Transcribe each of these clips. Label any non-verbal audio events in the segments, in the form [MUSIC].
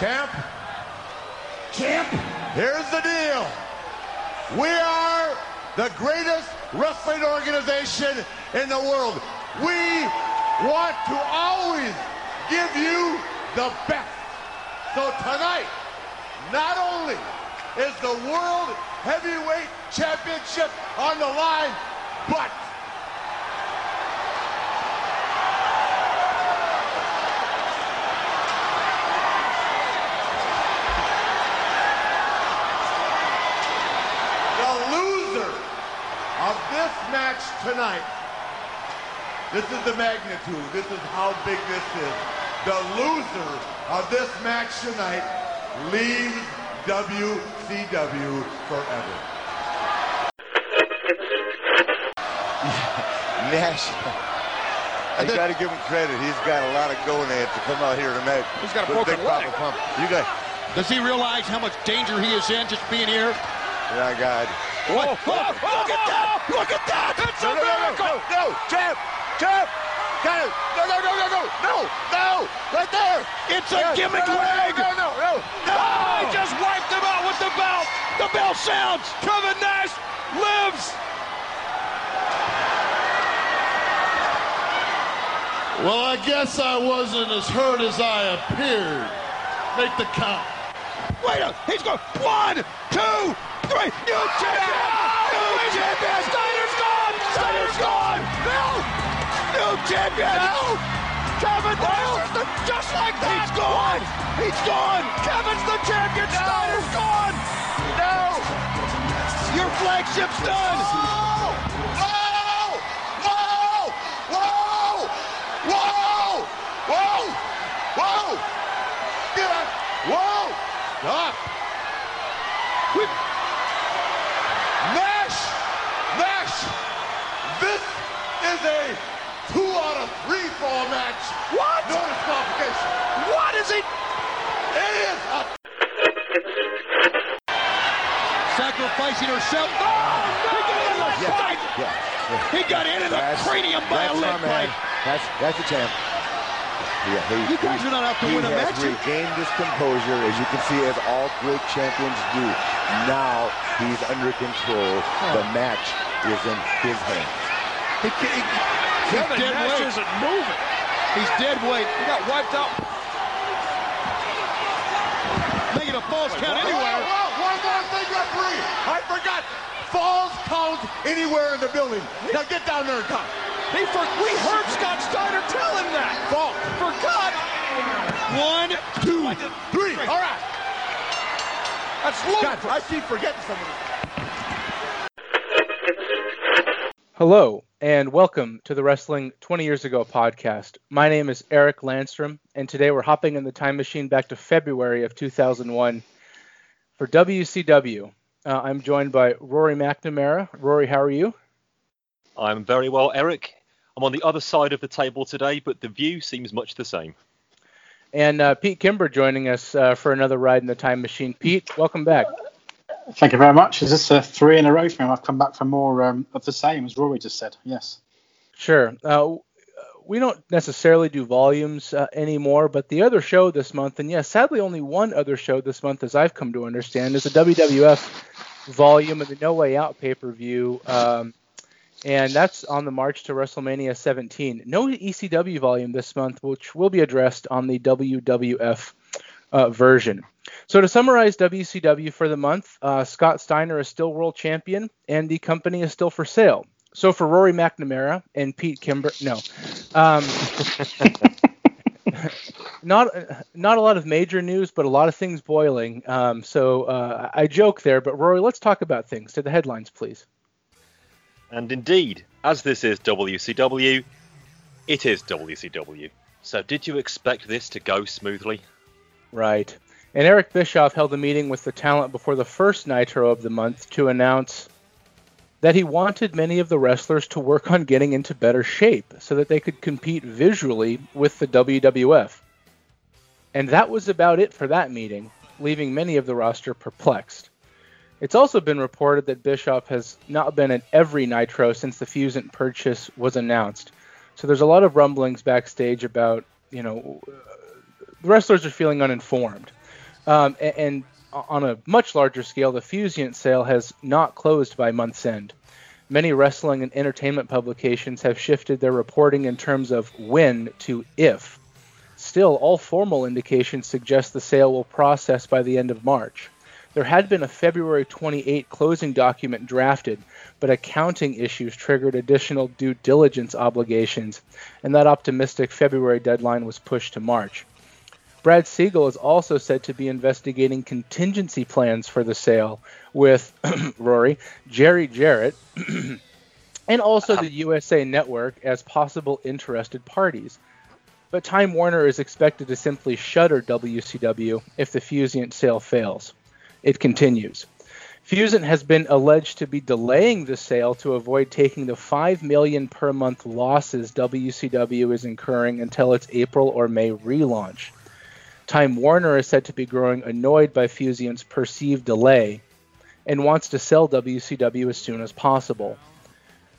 Champ, Champ, here's the deal. We are the greatest wrestling organization in the world. We want to always give you the best. So tonight, not only is the World Heavyweight Championship on the line, but the loser of this match tonight. This is the magnitude. This is how big this is. The loser of this match tonight leaves WCW forever. [LAUGHS] Nash. I got to give him credit. He's got a lot of going gonads to come out here tonight. He's got a broken Big leg. Poppa Pump. You got, Does he realize how much danger he is in just being here? yeah, God. What? Oh, look at that! Look at that! It's No, a no, no, no, miracle! no, champ, champ. Got it. No, no, no, no, no, no, no, right there. It's a Yeah, gimmick no, no, leg! No, no, no, no. Oh, he just wiped him out with the belt! The bell sounds! Kevin Nash lives! Well, I guess I wasn't as hurt as I appeared. Make the count. Wait a he's going one, two, three, new champion! New champion! Steiner's gone! No! New champion! No! Kevin is the, just like that! He's gone! He's gone! Kevin's the champion! Steiner's gone! No! Your flagship's done! Whoa! Whoa! Whoa! Whoa! Whoa! Whoa! Get up! Whoa! Stop! We, Nash! Nash! This is a two out of three fall match. What? No disqualification. what is he? It is a Sacrificing herself. Oh, no! He got in the Yeah, fight! yeah, yeah. He got in in the That's- cranium by a leg fight. That's that's a champ. Yeah, he, You guys he- are not out to win a has regained his composure, as you can see, as all great champions do. Now he's under control. The match is in his hands. He, he, he, Kevin dead Nash weight. isn't moving. He's dead weight. He got wiped out. Making a false count Whoa, anywhere. whoa, one more thing, referee. I forgot. Falls count anywhere in the building. Now get down there and count. He for, we heard Scott Steiner tell him that. Fall. Forgot. One, two. Three. All right. That's God, ludicrous. I keep forgetting something. Hello, and welcome to the Wrestling 20 Years Ago podcast. My name is Eric Landstrom, and today we're hopping in the time machine back to February of 2001 for WCW. Uh, I'm joined by Rory McNamara. Rory, how are you? I'm very well, Eric. I'm on the other side of the table today, but the view seems much the same. And uh, Pete Kimber joining us uh, for another ride in the time machine. Pete, welcome back. Thank you very much. Is this a three in a row for me? I've come back for more um, of the same, as Rory just said. Yes. Sure. Uh, we don't necessarily do volumes uh, anymore, but the other show this month, and yes, sadly only one other show this month, as I've come to understand, is the WWF volume of the No Way Out pay per view. Um, and that's on the march to WrestleMania 17. No ECW volume this month, which will be addressed on the WWF uh, version. So to summarize WCW for the month, uh, Scott Steiner is still world champion, and the company is still for sale. So for Rory McNamara and Pete Kimber, no, um, [LAUGHS] not not a lot of major news, but a lot of things boiling. Um, so uh, I joke there, but Rory, let's talk about things. To the headlines, please. And indeed, as this is WCW, it is WCW. So did you expect this to go smoothly? Right. And Eric Bischoff held a meeting with the talent before the first Nitro of the month to announce that he wanted many of the wrestlers to work on getting into better shape so that they could compete visually with the WWF. And that was about it for that meeting, leaving many of the roster perplexed. It's also been reported that Bischoff has not been at every Nitro since the Fusient purchase was announced. So there's a lot of rumblings backstage about, you know, the wrestlers are feeling uninformed. Um, and, on a much larger scale, the Fusient sale has not closed by month's end. Many wrestling and entertainment publications have shifted their reporting in terms of when to if. Still, all formal indications suggest the sale will process by the end of March. There had been a February 28 closing document drafted, but accounting issues triggered additional due diligence obligations, and that optimistic February deadline was pushed to March. Brad Siegel is also said to be investigating contingency plans for the sale with [CLEARS THROAT] Rory, Jerry Jarrett, [CLEARS THROAT] and also the USA Network as possible interested parties. But Time Warner is expected to simply shutter WCW if the Fusient sale fails. It continues. Fusient has been alleged to be delaying the sale to avoid taking the 5 million per month losses WCW is incurring until its April or May relaunch. Time Warner is said to be growing annoyed by Fusient's perceived delay and wants to sell WCW as soon as possible.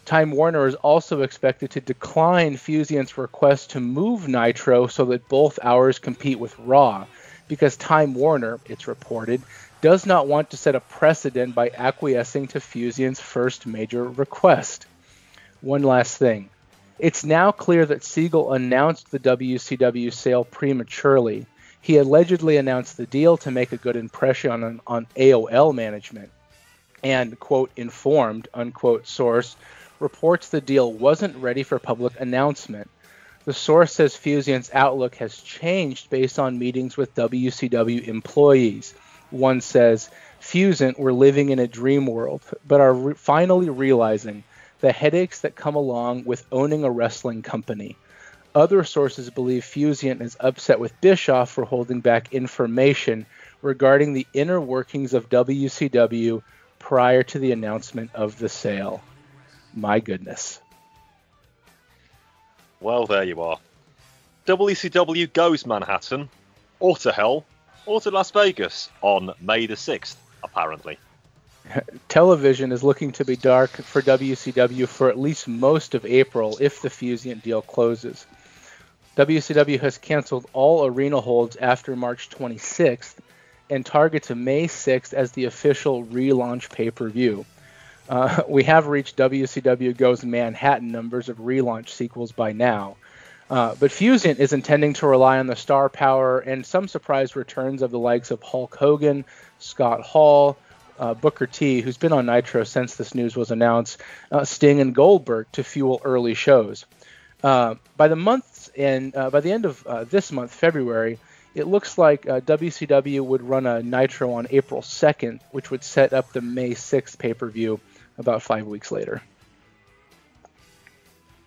Time Warner is also expected to decline Fusient's request to move Nitro so that both hours compete with Raw, because Time Warner, it's reported, does not want to set a precedent by acquiescing to Fusient's first major request. One last thing. It's now clear that Siegel announced the WCW sale prematurely. He allegedly announced the deal to make a good impression on, on AOL management. And, quote, informed, unquote, source reports the deal wasn't ready for public announcement. The source says Fusient's outlook has changed based on meetings with WCW employees. One says, Fusient were living in a dream world, but are re- finally realizing the headaches that come along with owning a wrestling company. Other sources believe Fusient is upset with Bischoff for holding back information regarding the inner workings of WCW prior to the announcement of the sale. My goodness. Well, there you are. WCW goes Manhattan, or to hell, or to Las Vegas on May the 6th, apparently. [LAUGHS] Television is looking to be dark for WCW for at least most of April if the Fusient deal closes. WCW has canceled all arena holds after March 26th and targets May 6th as the official relaunch pay per view. Uh, [LAUGHS] we have reached WCW Goes Manhattan numbers of relaunch sequels by now. Uh, but Fusient is intending to rely on the star power and some surprise returns of the likes of Hulk Hogan, Scott Hall, uh, Booker T, who's been on Nitro since this news was announced, uh, Sting, and Goldberg to fuel early shows. Uh, by the month's and uh, by the end of uh, this month, February, it looks like WCW would run a Nitro on April 2nd, which would set up the May 6th pay per view about five weeks later.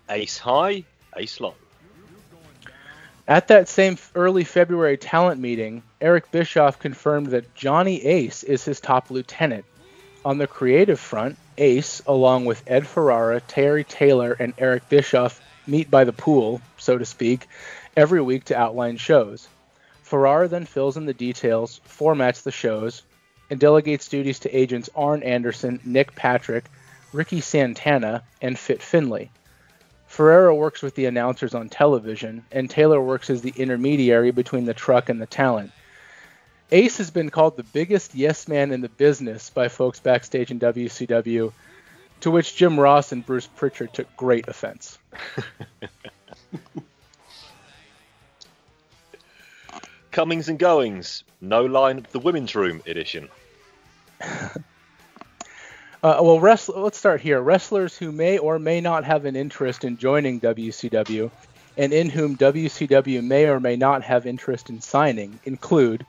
Ace high, ace low. At that same early February talent meeting, Eric Bischoff confirmed that Johnny Ace is his top lieutenant. On the creative front, Ace, along with Ed Ferrara, Terry Taylor, and Eric Bischoff, meet by the pool, so to speak, every week to outline shows. Ferrara then fills in the details, formats the shows, and delegates duties to agents Arn Anderson, Nick Patrick, Ricky Santana, and Fit Finlay. Ferrara works with the announcers on television, and Taylor works as the intermediary between the truck and the talent. Ace has been called the biggest yes man in the business by folks backstage in WCW, to which Jim Ross and Bruce Pritchard took great offense. [LAUGHS] Comings and goings, no line of the women's room edition. [LAUGHS] Uh, well, let's start here. Wrestlers who may or may not have an interest in joining WCW and in whom WCW may or may not have interest in signing include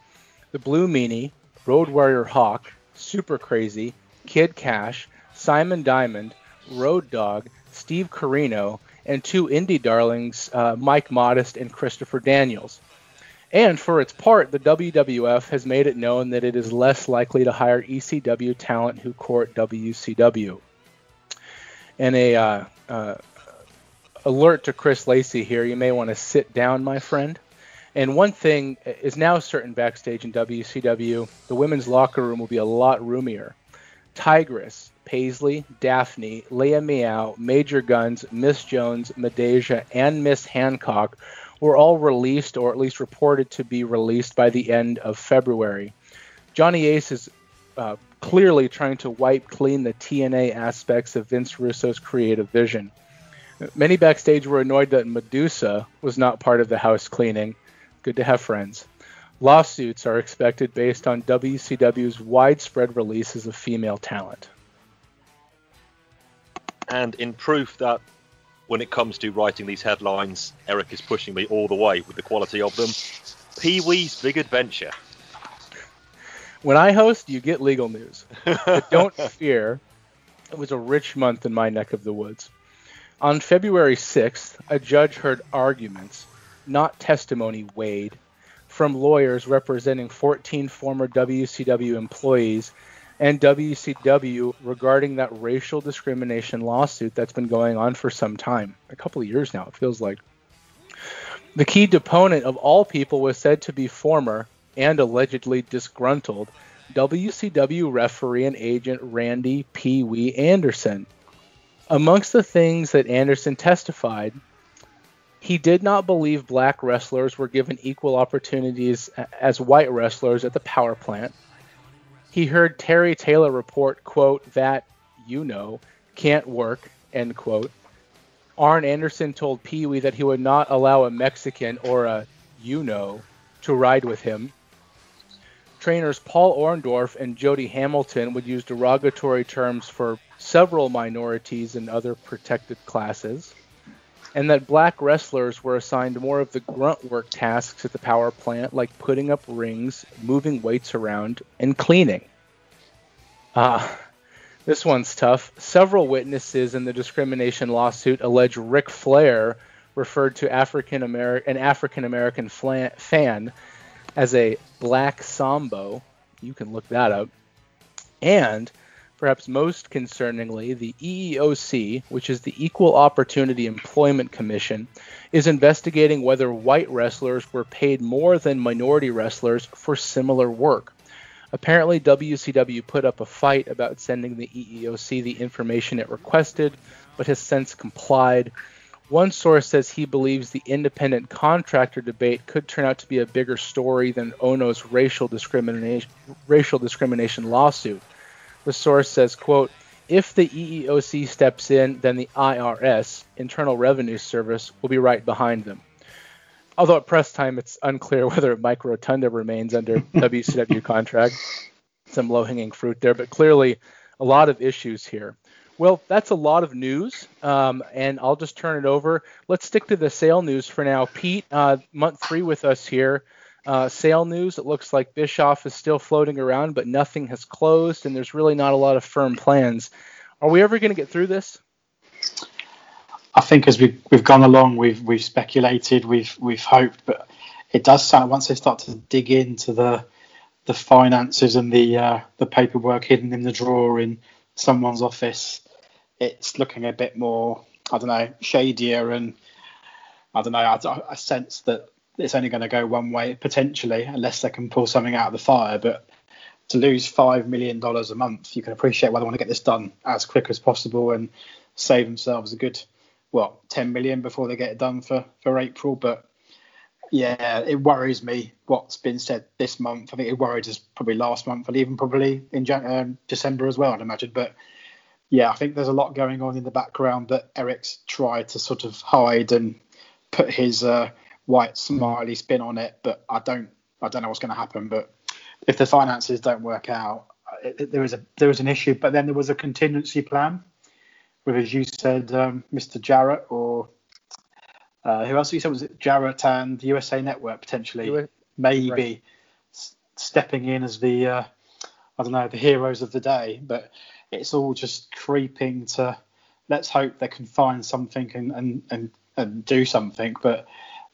the Blue Meanie, Road Warrior Hawk, Super Crazy, Kid Cash, Simon Diamond, Road Dog, Steve Corino, and two indie darlings, uh, Mike Modest and Christopher Daniels. And for its part, the WWF has made it known that it is less likely to hire ECW talent who court WCW. And a uh, uh, alert to Chris Lacey here: you may want to sit down, my friend. And one thing is now certain backstage in WCW: the women's locker room will be a lot roomier. Tigress, Paisley, Daphne, Leia Meow, Major Guns, Miss Jones, Midajah, and Miss Hancock were all released or at least reported to be released by the end of February. Johnny Ace is uh, clearly trying to wipe clean the T&A aspects of Vince Russo's creative vision. Many backstage were annoyed that Medusa was not part of the house cleaning. Good to have friends. Lawsuits are expected based on WCW's widespread releases of female talent. And in proof that when it comes to writing these headlines, Eric is pushing me all the way with the quality of them. Pee Wee's Big Adventure. When I host, you get legal news. but [LAUGHS] don't fear, it was a rich month in my neck of the woods. On February 6th, a judge heard arguments, not testimony weighed, from lawyers representing 14 former WCW employees and WCW regarding that racial discrimination lawsuit that's been going on for some time, a couple of years now, it feels like. The key deponent of all people was said to be former and allegedly disgruntled WCW referee and agent Randy Pee Wee Anderson. Amongst the things that Anderson testified he did not believe black wrestlers were given equal opportunities as white wrestlers at the power plant. He heard Terry Taylor report, quote, that, you know, can't work, end quote. Arn Anderson told Pee Wee that he would not allow a Mexican or a, you know, to ride with him. Trainers Paul Orndorff and Jody Hamilton would use derogatory terms for several minorities and other protected classes and that black wrestlers were assigned more of the grunt work tasks at the power plant, like putting up rings, moving weights around, and cleaning. Ah, this one's tough. Several witnesses in the discrimination lawsuit allege Ric Flair referred to African American an African American fan as a black sambo. You can look that up. And Perhaps most concerningly, the EEOC, which is the Equal Opportunity Employment Commission, is investigating whether white wrestlers were paid more than minority wrestlers for similar work. Apparently, WCW put up a fight about sending the EEOC the information it requested, but has since complied. One source says he believes the independent contractor debate could turn out to be a bigger story than Ono's racial discrimination, racial discrimination lawsuit. The source says, quote, if the EEOC steps in, then the IRS, Internal Revenue Service, will be right behind them. Although at press time, it's unclear [LAUGHS] whether Mike Rotunda remains under [LAUGHS] WCW contract. Some low hanging fruit there, but clearly a lot of issues here. Well, that's a lot of news, um, and I'll just turn it over. Let's stick to the sale news for now. Pete, uh, month three with us here. Uh, sale news, it looks like Bischoff is still floating around, but nothing has closed, and there's really not a lot of firm plans. Are we ever going to get through this? I think as we, we've gone along, we've we've speculated, we've we've hoped, but it does sound once they start to dig into the the finances and the uh, the paperwork hidden in the drawer in someone's office, it's looking a bit more, I don't know, shadier, and I don't know. I, I sense that it's only going to go one way potentially, unless they can pull something out of the fire. But to lose five million dollars a month, you can appreciate why they want to get this done as quick as possible and save themselves a good, what, 10 million before they get it done for for April. But yeah, it worries me what's been said this month. I think it worried us probably last month and even probably in Jan- um, December as well, I'd imagine. But yeah, I think there's a lot going on in the background that Eric's tried to sort of hide and put his uh, white smiley spin on it, but I don't I don't know what's going to happen. But if the finances don't work out, it, it, there is a there is an issue. But then there was a contingency plan with, as you said, um, Mr. Jarrett or uh, who else? You said was it Jarrett and USA Network potentially, maybe right. s- stepping in as the uh, I don't know the heroes of the day. But it's all just creeping to. Let's hope they can find something and and and, and do something. But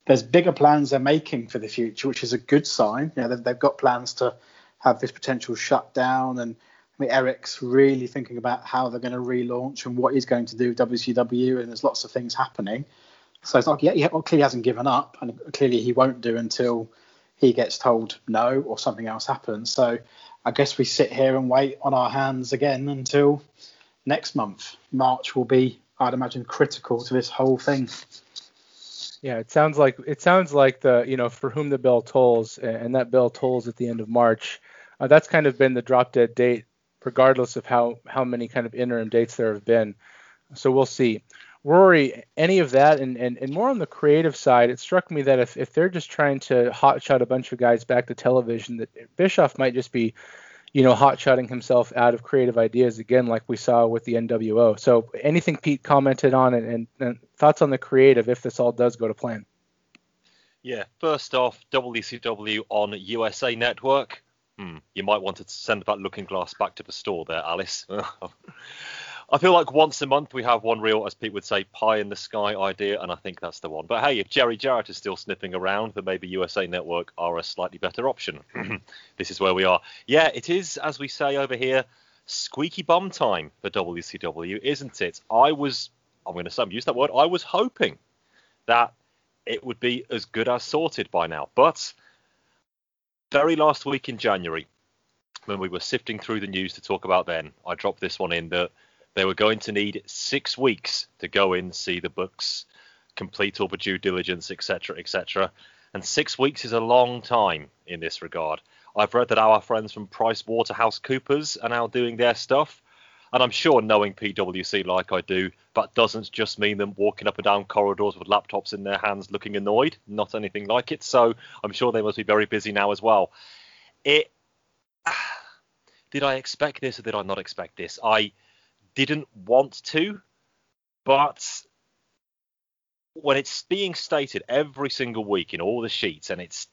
there's bigger plans they're making for the future, which is a good sign. You know, they've, they've got plans to have this potential shutdown, and I mean, Eric's really thinking about how they're going to relaunch and what he's going to do with WCW, and there's lots of things happening. So it's like, yeah, He well, clearly hasn't given up, and clearly he won't do until he gets told no or something else happens. So I guess we sit here and wait on our hands again until next month. March will be, I'd imagine, critical to this whole thing. Yeah, it sounds like it sounds like the you know for whom the bell tolls, and that bell tolls at the end of March. Uh, that's kind of been the drop dead date, regardless of how how many kind of interim dates there have been. So we'll see. Rory, any of that, and, and, and more on the creative side, it struck me that if, if they're just trying to hotshot a bunch of guys back to television, that Bischoff might just be, you know, hotshotting himself out of creative ideas again, like we saw with the NWO. So anything Pete commented on and, and, and thoughts on the creative if this all does go to plan? Yeah, first off, WCW on USA Network. Hmm, you might want to send that looking glass back to the store there, Alice. [LAUGHS] [LAUGHS] I feel like once a month we have one real, as Pete would say, pie in the sky idea, and I think that's the one. But hey, if Jerry Jarrett is still sniffing around, then maybe USA Network are a slightly better option. [CLEARS THROAT] this is where we are. Yeah, it is, as we say over here, squeaky bum time for WCW, isn't it? I was, I'm going to use that word, I was hoping that it would be as good as sorted by now. But very last week in January, when we were sifting through the news to talk about then, I dropped this one in that they were going to need six weeks to go in, see the books, complete all the due diligence, etc., etc. And six weeks is a long time in this regard. I've read that our friends from Price Waterhouse Coopers are now doing their stuff. And I'm sure knowing PwC like I do, that doesn't just mean them walking up and down corridors with laptops in their hands looking annoyed. Not anything like it. So I'm sure they must be very busy now as well. It. [SIGHS] Did I expect this or did I not expect this? I didn't want to, but when it's being stated every single week in all the sheets and it's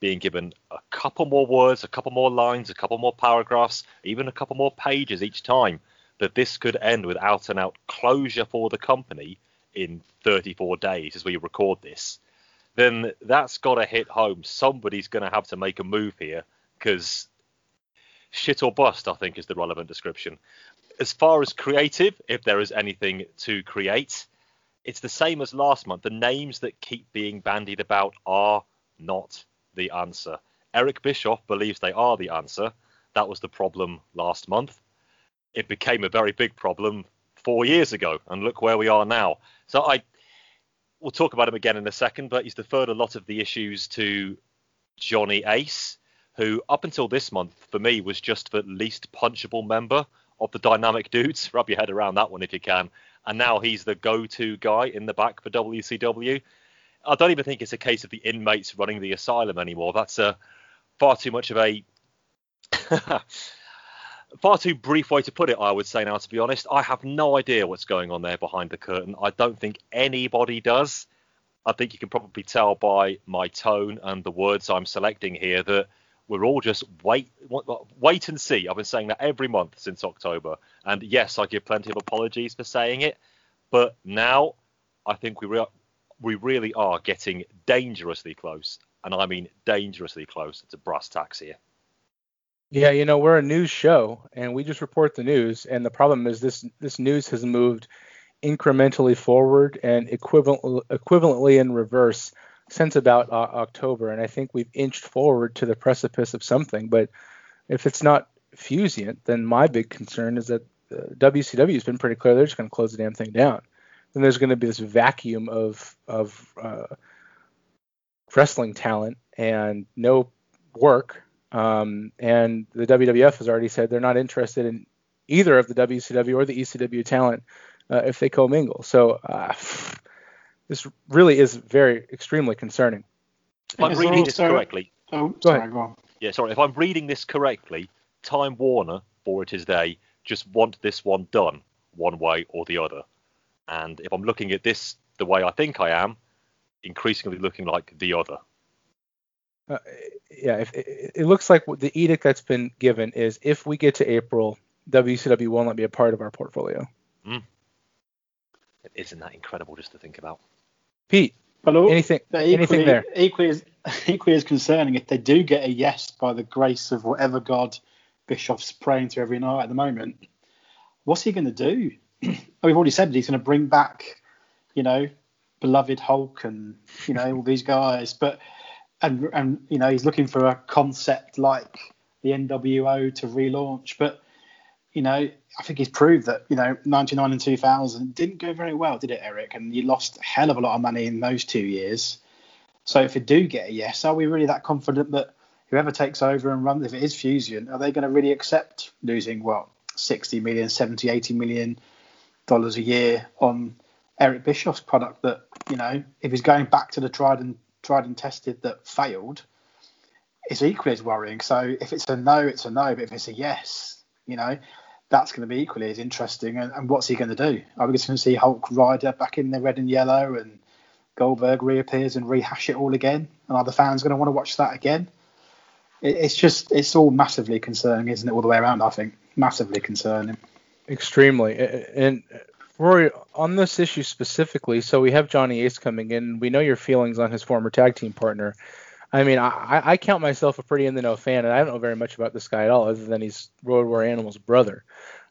being given a couple more words, a couple more lines, a couple more paragraphs, even a couple more pages each time, that this could end with out and out closure for the company in 34 days as we record this, then that's got to hit home. Somebody's going to have to make a move here because shit or bust, I think, is the relevant description as far as creative, if there is anything to create, it's the same as last month. The names that keep being bandied about are not the answer. Eric Bischoff believes they are the answer. That was the problem last month. It became a very big problem four years ago, and look where we are now. So I, we'll talk about him again in a second, but he's deferred a lot of the issues to Johnny Ace, who up until this month for me was just the least punchable member of the dynamic dudes. Wrap your head around that one if you can. And now he's the go-to guy in the back for WCW. I don't even think it's a case of the inmates running the asylum anymore. That's a far too much of a [LAUGHS] far too brief way to put it. I would say now, to be honest, I have no idea what's going on there behind the curtain. I don't think anybody does. I think you can probably tell by my tone and the words I'm selecting here that we're all just wait wait and see. I've been saying that every month since October, and yes, I give plenty of apologies for saying it, but now I think we re- we really are getting dangerously close, and I mean dangerously close to brass tacks here. Yeah, you know we're a news show, and we just report the news, and the problem is this this news has moved incrementally forward and equivalent, equivalently in reverse since about uh, October, and I think we've inched forward to the precipice of something. But if it's not Fusient, then my big concern is that uh, WCW has been pretty clear they're just going to close the damn thing down. Then there's going to be this vacuum of of uh, wrestling talent and no work. Um, and the WWF has already said they're not interested in either of the WCW or the ECW talent uh, if they commingle. So uh, this really is very extremely concerning. If I'm reading this correctly, oh, go sorry, ahead. go on. Yeah, sorry. If I'm reading this correctly, Time Warner, for it is they, just want this one done one way or the other. And if I'm looking at this the way I think I am, increasingly looking like the other. Uh, yeah, if, it, it looks like the edict that's been given is if we get to April, WCW will not be a part of our portfolio. Mm. Isn't that incredible just to think about? Pete, Hello? anything equally, anything there? Equally as, [LAUGHS] equally as concerning if they do get a yes by the grace of whatever God Bischoff's praying to every night at the moment. What's he going to do? [CLEARS THROAT] We've already said that he's going to bring back, you know, beloved Hulk and you know all these guys, but and and you know he's looking for a concept like the NWO to relaunch, but you know, I think he's proved that, you know, 99 and 2000 didn't go very well, did it, Eric? And you lost a hell of a lot of money in those two years. So if you do get a yes, are we really that confident that whoever takes over and runs, if it is Fusion, are they going to really accept losing, what, 60 million, 70, 80 million dollars a year on Eric Bischoff's product that, you know, if he's going back to the tried and tried and tested that failed, it's equally as worrying. So if it's a no, it's a no. But if it's a yes, you know, that's going to be equally as interesting. And, and what's he going to do? Are we just going to see Hulk Rider back in the red and yellow and Goldberg reappears and rehash it all again? And are the fans going to want to watch that again? It, it's just, it's all massively concerning, isn't it, all the way around, I think? Massively concerning. Extremely. And Rory, on this issue specifically, so we have Johnny Ace coming in. We know your feelings on his former tag team partner. I mean, I, I count myself a pretty in the know fan, and I don't know very much about this guy at all, other than he's Road Warrior Animal's brother.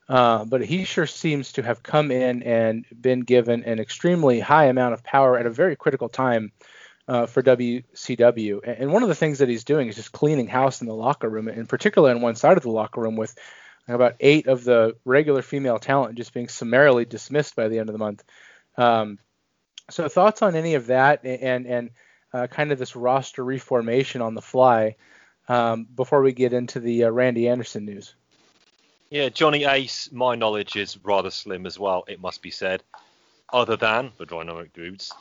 Uh, but he sure seems to have come in and been given an extremely high amount of power at a very critical time uh, for WCW. And one of the things that he's doing is just cleaning house in the locker room, in particular in one side of the locker room, with about eight of the regular female talent just being summarily dismissed by the end of the month. Um, so thoughts on any of that and and uh, kind of this roster reformation on the fly um, before we get into the uh, Randy Anderson news. Yeah, Johnny Ace, my knowledge is rather slim as well, it must be said. Other than the Dynamic Dudes,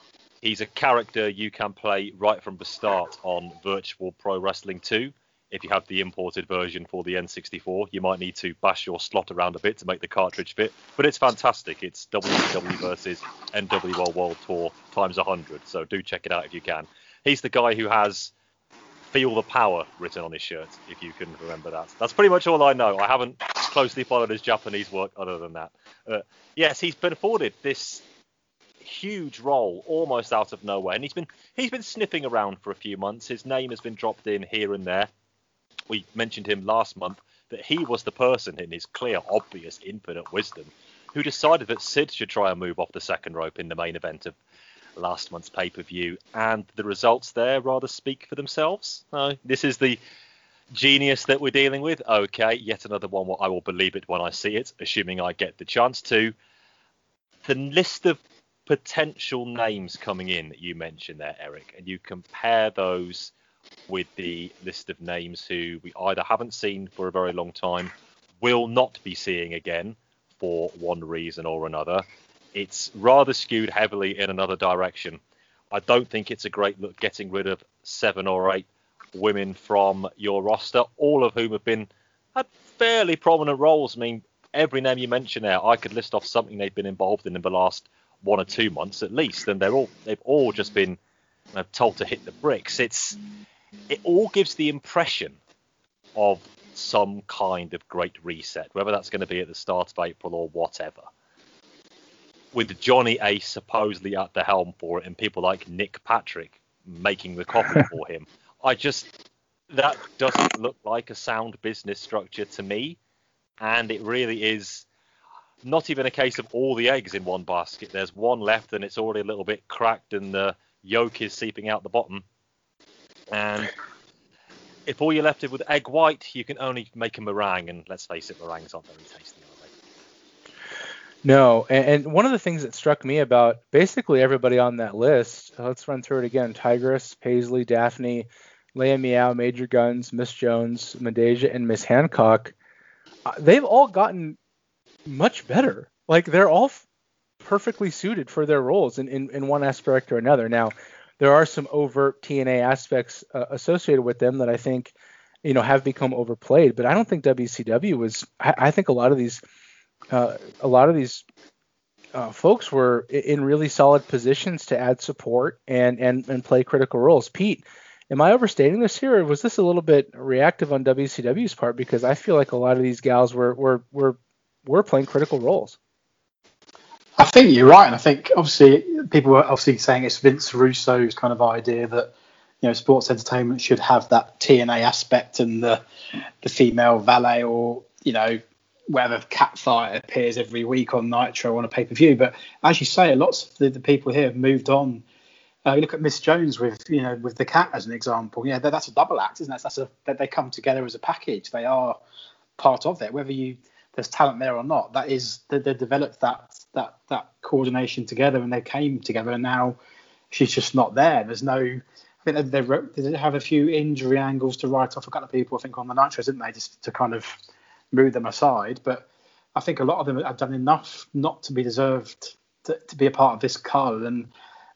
he's a character you can play right from the start on Virtual Pro Wrestling 2. If you have the imported version for the N64, you might need to bash your slot around a bit to make the cartridge fit, but it's fantastic. It's WCW versus NWO World Tour times 100, so do check it out if you can. He's the guy who has Feel the Power written on his shirt, if you can remember that. That's pretty much all I know. I haven't closely followed his Japanese work other than that. Uh, yes, he's been afforded this huge role almost out of nowhere, and he's been he's been sniffing around for a few months. His name has been dropped in here and there. We mentioned him last month that he was the person in his clear, obvious, infinite wisdom who decided that Sid should try and move off the second rope in the main event of last month's pay per view, and the results there rather speak for themselves. Uh, this is the genius that we're dealing with. Okay, yet another one where I will believe it when I see it, assuming I get the chance to. The list of potential names coming in that you mentioned there, Eric, and you compare those with the list of names who we either haven't seen for a very long time, will not be seeing again for one reason or another, it's rather skewed heavily in another direction. I don't think it's a great look getting rid of seven or eight women from your roster, all of whom have been had fairly prominent roles. I mean, every name you mention there, I could list off something they've been involved in in the last one or two months at least, and they're all they've all just been told to hit the bricks. It's it all gives the impression of some kind of great reset, whether that's going to be at the start of April or whatever with Johnny Ace supposedly at the helm for it and people like Nick Patrick making the coffee [LAUGHS] for him. I just that doesn't look like a sound business structure to me, and it really is not even a case of all the eggs in one basket. There's one left and it's already a little bit cracked and the yolk is seeping out the bottom. And if all you're left with is egg white, you can only make a meringue, and let's face it, meringues aren't very tasty. No, and, and, one of the things that struck me about basically everybody on that list, let's run through it again: Tigress, Paisley, Daphne, Leia Meow, Major Guns, Miss Jones, Midajah, and Miss Hancock. Uh, they've all gotten much better. Like they're all f- perfectly suited for their roles in, in, in one aspect or another. Now, there are some overt T&A aspects uh, associated with them that I think, you know, have become overplayed. But I don't think WCW was. I, I think a lot of these uh, a lot of these uh, folks were in really solid positions to add support and, and and play critical roles. Pete, am I overstating this here, or was this a little bit reactive on WCW's part? Because I feel like a lot of these gals were were were were playing critical roles. I think you're right, and I think obviously people were obviously saying it's Vince Russo's kind of idea that you know sports entertainment should have that T&A aspect and the the female valet or you know whether Catfight appears every week on Nitro on a pay per view. But as you say, lots of the, the people here have moved on. Uh, you look at Miss Jones with you know with the cat as an example. Yeah, that's a double act, isn't it? That's a that they come together as a package. They are part of it. Whether you there's talent there or not. That is they, they developed that that that coordination together and they came together and now she's just not there. There's no. I think they, they, they have a few injury angles to write off a couple of people. I think on the Nitros, didn't they, just to kind of move them aside. But I think a lot of them have done enough not to be deserved to, to be a part of this colour. And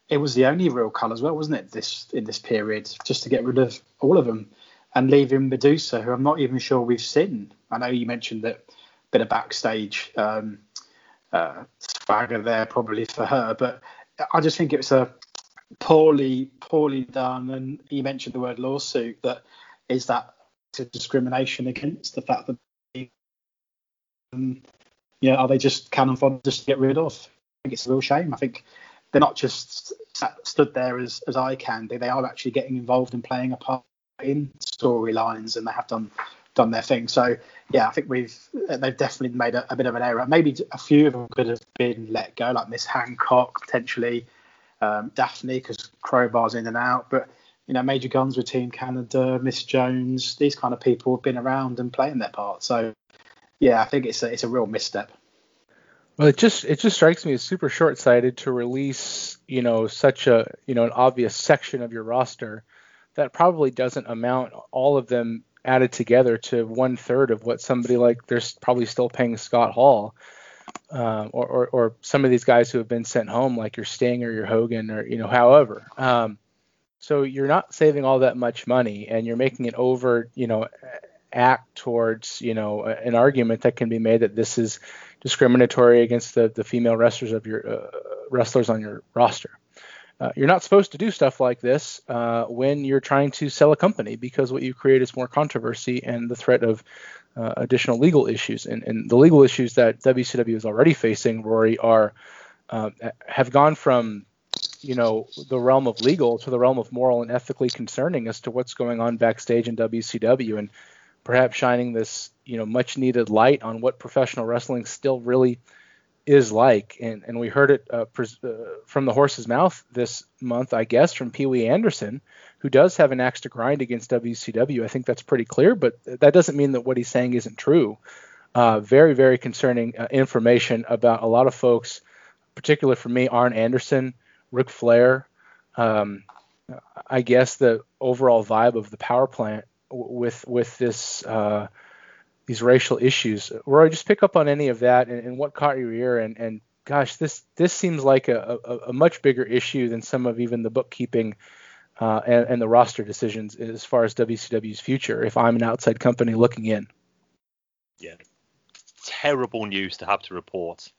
it was the only real colour as well, wasn't it? This in this period, just to get rid of all of them and leaving Medusa, who I'm not even sure we've seen. I know you mentioned that bit of backstage um, uh, swagger there probably for her, but I just think it was a poorly poorly done. And you mentioned the word lawsuit. That is that discrimination against the fact that um, yeah, are they just cannon fodder just to get rid of? I think it's a real shame. I think they're not just sat, stood there as, as eye candy. They are actually getting involved and playing a part in storylines, and they have done done their thing. So yeah, I think we've they've definitely made a, a, bit of an error. Maybe a few of them could have been let go, like Miss Hancock potentially, um, Daphne because Crowbar's in and out, but you know Major Guns with Team Canada, Miss Jones, these kind of people have been around and playing their part. So yeah, I think it's a, it's a real misstep. Well, it just it just strikes me as super short-sighted to release you know such a you know an obvious section of your roster that probably doesn't amount all of them added together to one third of what somebody like they're probably still paying Scott Hall, um, or, or, or some of these guys who have been sent home like your Sting or your Hogan or you know however. Um, so you're not saving all that much money, and you're making it over you know act towards you know an argument that can be made that this is discriminatory against the the female wrestlers of your uh, wrestlers on your roster. Uh, you're not supposed to do stuff like this uh, when you're trying to sell a company because what you create is more controversy and the threat of uh, additional legal issues. And, and, the legal issues that WCW is already facing, Rory, are uh, have gone from you know the realm of legal to the realm of moral and ethically concerning as to what's going on backstage in WCW, and perhaps shining this you know much needed light on what professional wrestling still really is like, and, and we heard it uh, pres- uh, from the horse's mouth this month, I guess, from Pee Wee Anderson, who does have an axe to grind against WCW. I think that's pretty clear, but that doesn't mean that what he's saying isn't true. Uh, very, very concerning uh, information about a lot of folks, particularly for me, Arn Anderson, Ric Flair. Um, I guess the overall vibe of the power plant with with this uh, these racial issues. Roy, just pick up on any of that and, and what caught your ear. And, and gosh, this this seems like a, a, a, much bigger issue than some of even the bookkeeping uh, and, and, the roster decisions as far as WCW's future. If I'm an outside company looking in. Yeah, terrible news to have to report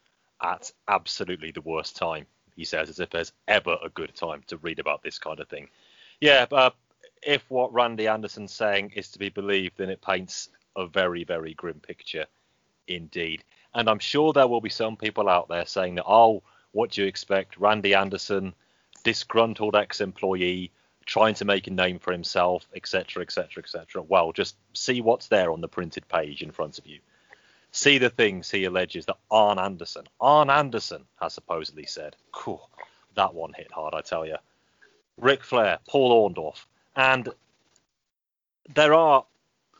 at absolutely the worst time. He says, as if there's ever a good time to read about this kind of thing. Yeah, but if what Randy Anderson's saying is to be believed, then it paints a very, very grim picture indeed. And I'm sure there will be some people out there saying that, oh, what do you expect? Randy Anderson, disgruntled ex employee, trying to make a name for himself, etc., etc., etc. Well, just see what's there on the printed page in front of you. See the things he alleges that Arn Anderson, Arn Anderson has supposedly said. Cool. That one hit hard, I tell you. Ric Flair, Paul Orndorff. And there are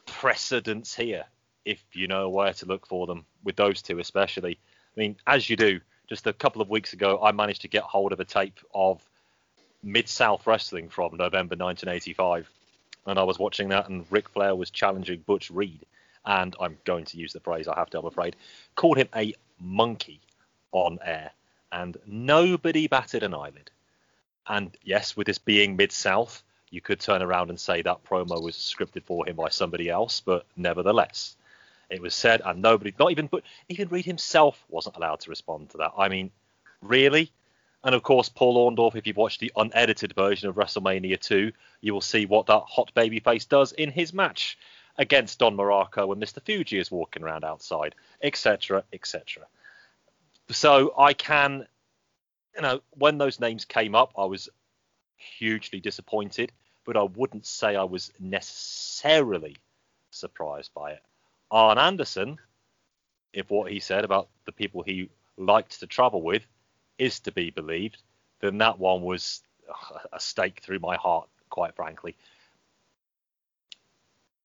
precedents here if you know where to look for them with those two especially. I mean, as you do, just a couple of weeks ago, I managed to get hold of a tape of Mid South Wrestling from November 1985, and I was watching that, and Ric Flair was challenging Butch Reed, and I'm going to use the phrase I have to, I'm afraid, called him a monkey on air, and nobody batted an eyelid. And yes, with this being Mid South, you could turn around and say that promo was scripted for him by somebody else, but nevertheless, it was said, and nobody, not even, but even Reed himself wasn't allowed to respond to that. I mean, really? And of course, Paul Orndorff, if you've watched the unedited version of WrestleMania 2, you will see what that hot baby face does in his match against Don Muraco when Mr. Fuji is walking around outside, etc., etc. So I can, you know, when those names came up, I was hugely disappointed, but I wouldn't say I was necessarily surprised by it. Arn Anderson, if what he said about the people he liked to travel with is to be believed, then that one was a stake through my heart, quite frankly.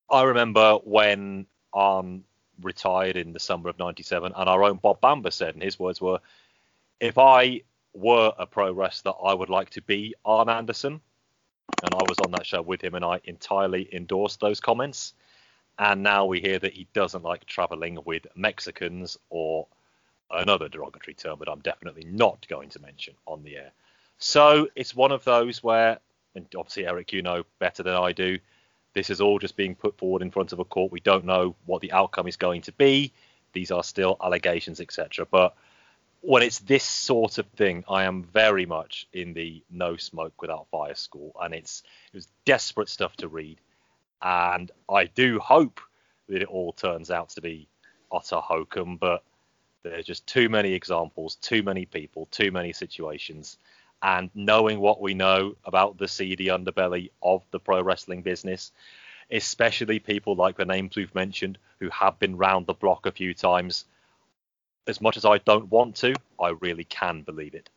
I remember when Arn retired in the summer of 97. And our own Bob Bamber said, and his words were, if I were a pro wrestler, I would like to be Arn Anderson. And I was on that show with him, and I entirely endorsed those comments. And now we hear that he doesn't like traveling with Mexicans or another derogatory term that I'm definitely not going to mention on the air. So it's one of those where, and obviously, Eric, you know better than I do, this is all just being put forward in front of a court. We don't know what the outcome is going to be. These are still allegations, etc. But when it's this sort of thing, I am very much in the no smoke without fire school, and it's it was desperate stuff to read, and I do hope that it all turns out to be utter hokum, but there's just too many examples, too many people, too many situations, and knowing what we know about the seedy underbelly of the pro wrestling business, especially people like the names we've mentioned who have been round the block a few times as much as I don't want to, I really can believe it.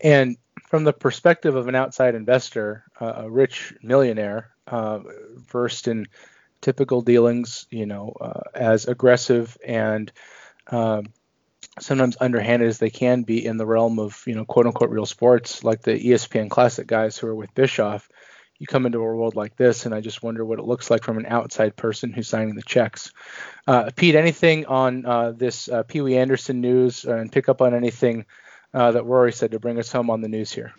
And from the perspective of an outside investor, uh, a rich millionaire, uh, versed in typical dealings, you know, uh, as aggressive and um, sometimes underhanded as they can be in the realm of, you know, quote unquote real sports, like the ESPN Classic guys who are with Bischoff you come into a world like this, and I just wonder what it looks like from an outside person who's signing the checks. Uh, Pete, anything on uh, this uh, Pee Wee Anderson news, uh, and pick up on anything uh, that Rory said to bring us home on the news here?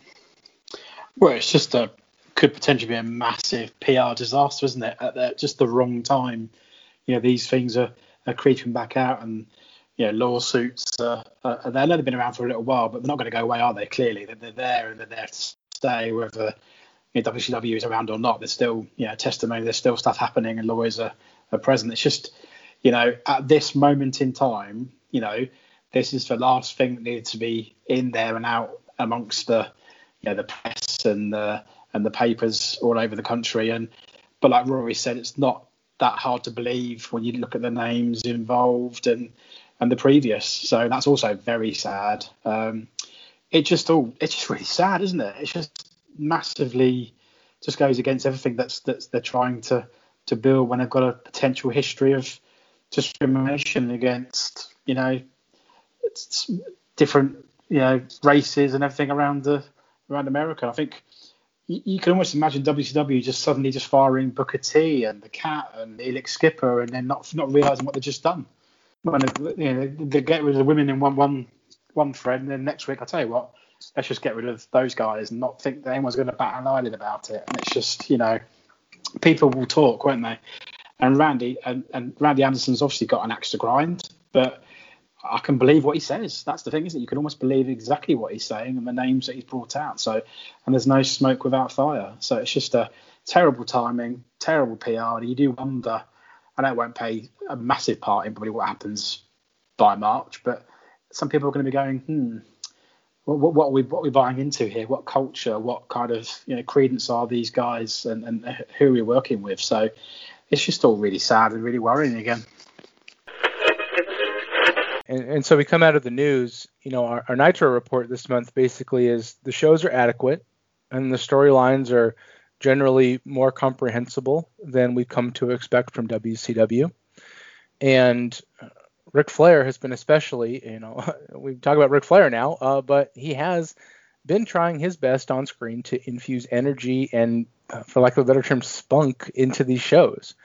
Well, it's just a could potentially be a massive PR disaster, isn't it? At the, just the wrong time, you know, these things are, are creeping back out, and you know, lawsuits. Uh, uh, they've only been around for a little while, but they're not going to go away, are they? Clearly, they're, they're there and they're there to stay, whether you know, WCW is around or not, there's still you know testimony, there's still stuff happening, and lawyers are, are present. It's just you know at this moment in time, you know this is the last thing that needed to be in there and out amongst the you know the press and the and the papers all over the country. And but like Rory said, it's not that hard to believe when you look at the names involved and and the previous. So that's also very sad. Um, it just all it's just really sad, isn't it? It's just massively just goes against everything that's that's they're trying to to build when they've got a potential history of discrimination against you know different you know races and everything around the around America. I think you, you can almost imagine WCW just suddenly just firing Booker T and the Cat and Elix Skipper and then not not realizing what they've just done. When they, you know, they get rid of the women in one one one thread, and then next week I tell you what, let's just get rid of those guys and not think that anyone's going to bat an eyelid about it. And it's just, you know, people will talk, won't they? And Randy and, and Randy Anderson's obviously got an axe to grind, but I can believe what he says. That's the thing, isn't it? You can almost believe exactly what he's saying and the names that he's brought out. So, and there's no smoke without fire. So it's just a terrible timing, terrible PR. And you do wonder, know it won't play a massive part in probably what happens by March, but some people are going to be going, hmm, what, what, are we what are we buying into here? What culture? What kind of you know credence are these guys and, and who are we working with? So it's just all really sad and really worrying again. And, and so we come out of the news. You know, our, our Nitro report this month basically is the shows are adequate and the storylines are generally more comprehensible than we've come to expect from WCW. And Ric Flair has been especially, you know, [LAUGHS] we talk about Ric Flair now, uh, but he has been trying his best on screen to infuse energy and, uh, for lack of a better term, spunk into these shows.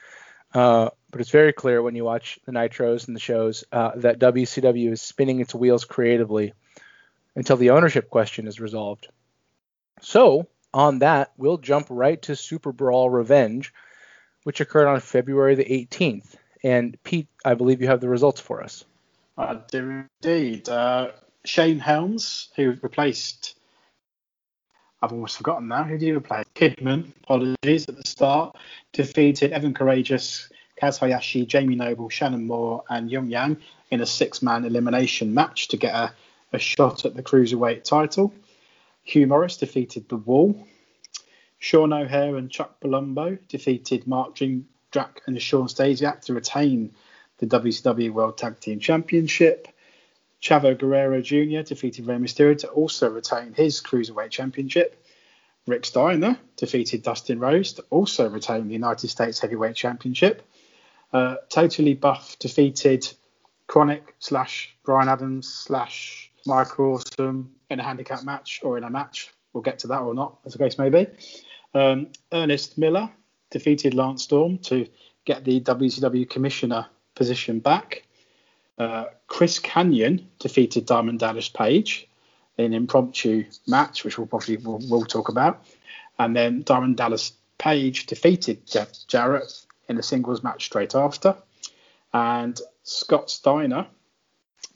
Uh, but it's very clear when you watch the Nitros and the shows uh, that WCW is spinning its wheels creatively until the ownership question is resolved. So, on that, we'll jump right to Super Brawl Revenge, which occurred on February the 18th. And Pete, I believe you have the results for us. I do indeed. Uh, Shane Helms, who replaced, I've almost forgotten now, who did he replace? Kidman, apologies at the start, defeated Evan Karagias, Kaz Hayashi, Jamie Noble, Shannon Moore, and Young Yang in a six man elimination match to get a, a shot at the Cruiserweight title. Hugh Morris defeated The Wall. Sean O'Haire and Chuck Palumbo defeated Mark Jim, Drac and Shawn Stasiak to retain the WCW World Tag Team Championship. Chavo Guerrero Jr. defeated Rey Mysterio to also retain his Cruiserweight Championship. Rick Steiner defeated Dustin Rhodes to also retain the United States Heavyweight Championship. Uh, totally Buff defeated Kronik slash Brian Adams slash Michael Awesome in a handicap match or in a match. We'll get to that or not, as the case may be. Um, Ernest Miller defeated Lance Storm to get the WCW commissioner position back. Uh, Chris Kanyon defeated Diamond Dallas Page in an impromptu match, which we'll probably we'll, we'll talk about. And then Diamond Dallas Page defeated Jeff Jarrett in a singles match straight after. And Scott Steiner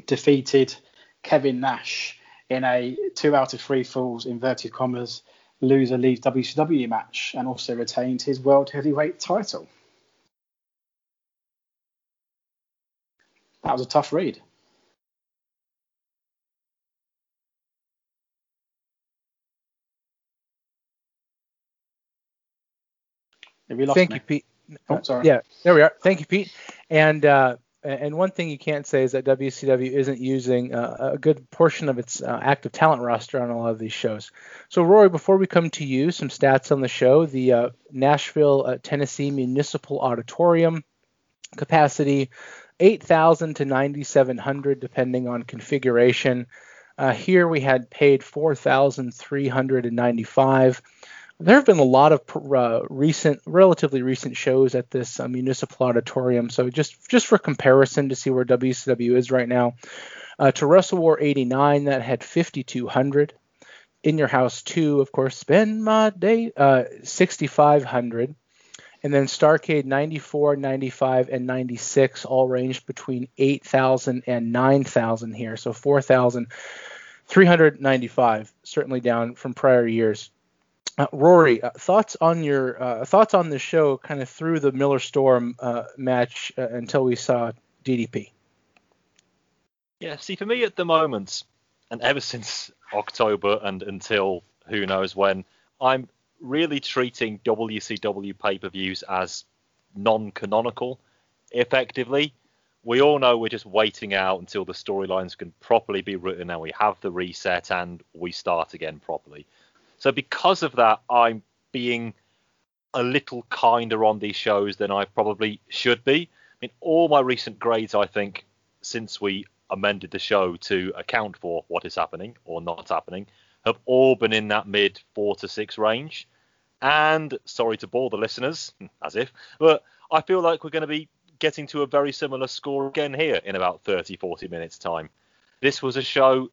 defeated Kevin Nash in a two out of three falls, inverted commas, loser leaves WCW match and also retained his world heavyweight title. That was a tough read. Have you lost Thank me? you, Pete. Oh, sorry. Yeah, there we are. Thank you, Pete. And uh, and one thing you can't say is that WCW isn't using uh, a good portion of its uh, active talent roster on a lot of these shows. So, Rory, before we come to you, some stats on the show: the uh, Nashville, uh, Tennessee Municipal Auditorium capacity, 8,000 to 9,700, depending on configuration. Uh, here we had paid 4,395. There have been a lot of uh, recent, relatively recent shows at this uh, municipal auditorium. So just just for comparison to see where WCW is right now, uh, to Wrestle War 89 that had 5,200. In Your House 2, of course, Spend My Day, uh, 6,500. And then Starcade 94, 95, and 96 all ranged between 8,000 and 9,000 here. So 4,395, certainly down from prior years. Uh, Rory, uh, thoughts on your uh, thoughts on the show, kind of through the Miller Storm uh, match uh, until we saw DDP. Yeah, see, for me at the moment, and ever since October and until who knows when, I'm really treating WCW pay per views as non canonical, effectively. We all know we're just waiting out until the storylines can properly be written and we have the reset and we start again properly. So, because of that, I'm being a little kinder on these shows than I probably should be. I mean, all my recent grades, I think, since we amended the show to account for what is happening or not happening, have all been in that mid four to six range. And sorry to bore the listeners, [LAUGHS] as if, but I feel like we're going to be getting to a very similar score again here in about 30, 40 minutes' time. This was a show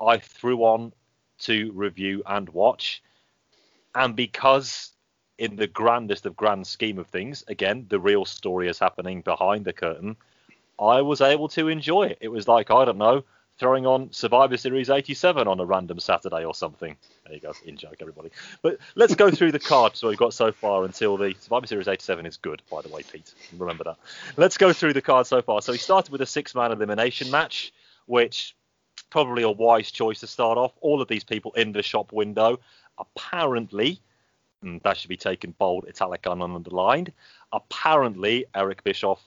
I threw on to review and watch. And because, in the grandest of grand scheme of things, again, the real story is happening behind the curtain, I was able to enjoy it. It was like, I don't know, throwing on Survivor Series 87 on a random Saturday or something. There you go, in joke, everybody. But let's go through the cards we've got so far until the Survivor Series 87 is good, by the way, Pete. Remember that. Let's go through the cards so far. So he started with a six man elimination match, which probably a wise choice to start off. All of these people in the shop window. Apparently, mm, that should be taken bold, italic, and underlined. Apparently, Eric Bischoff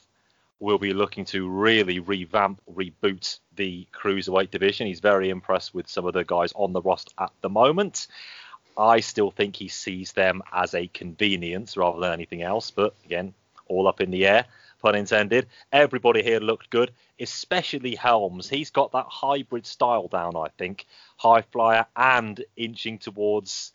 will be looking to really revamp, reboot the cruiserweight division. He's very impressed with some of the guys on the roster at the moment. I still think he sees them as a convenience rather than anything else, but again, all up in the air, pun intended. Everybody here looked good, especially Helms. He's got that hybrid style down, I think. High flyer and inching towards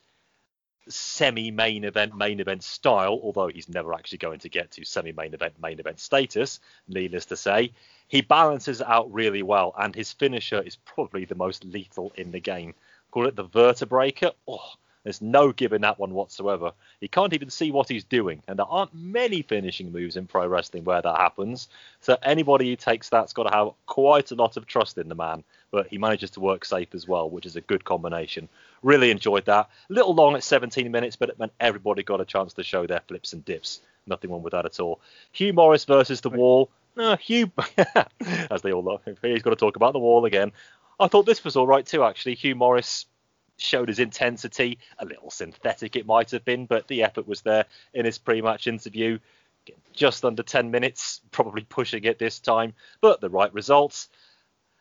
semi main event, main event style, although he's never actually going to get to semi main event, main event status, needless to say. He balances out really well, and his finisher is probably the most lethal in the game. Call it the Vertebreaker. Oh, there's no giving that one whatsoever. He can't even see what he's doing, and there aren't many finishing moves in pro wrestling where that happens. So anybody who takes that's got to have quite a lot of trust in the man. But he manages to work safe as well, which is a good combination. Really enjoyed that. A little long at 17 minutes, but it meant everybody got a chance to show their flips and dips. Nothing wrong with that at all. Hugh Morris versus the Wall. No, Hugh, [LAUGHS] as they all love. He's got to talk about the Wall again. I thought this was all right too, actually. Hugh Morris showed his intensity, a little synthetic it might have been, but the effort was there in his pre-match interview. Just under 10 minutes, probably pushing it this time, but the right results.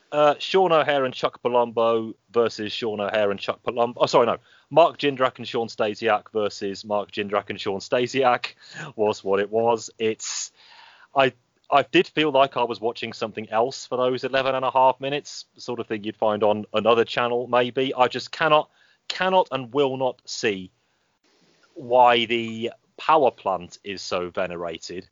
Uh, Sean O'Haire and Chuck Palumbo versus Sean O'Haire and Chuck Palumbo. Oh, sorry, no. Mark Jindrak and Sean Stasiak versus Mark Jindrak and Sean Stasiak was what it was. It's I I did feel like I was watching something else for those 11 and a half minutes, sort of thing you'd find on another channel maybe. I just cannot cannot and will not see why the power plant is so venerated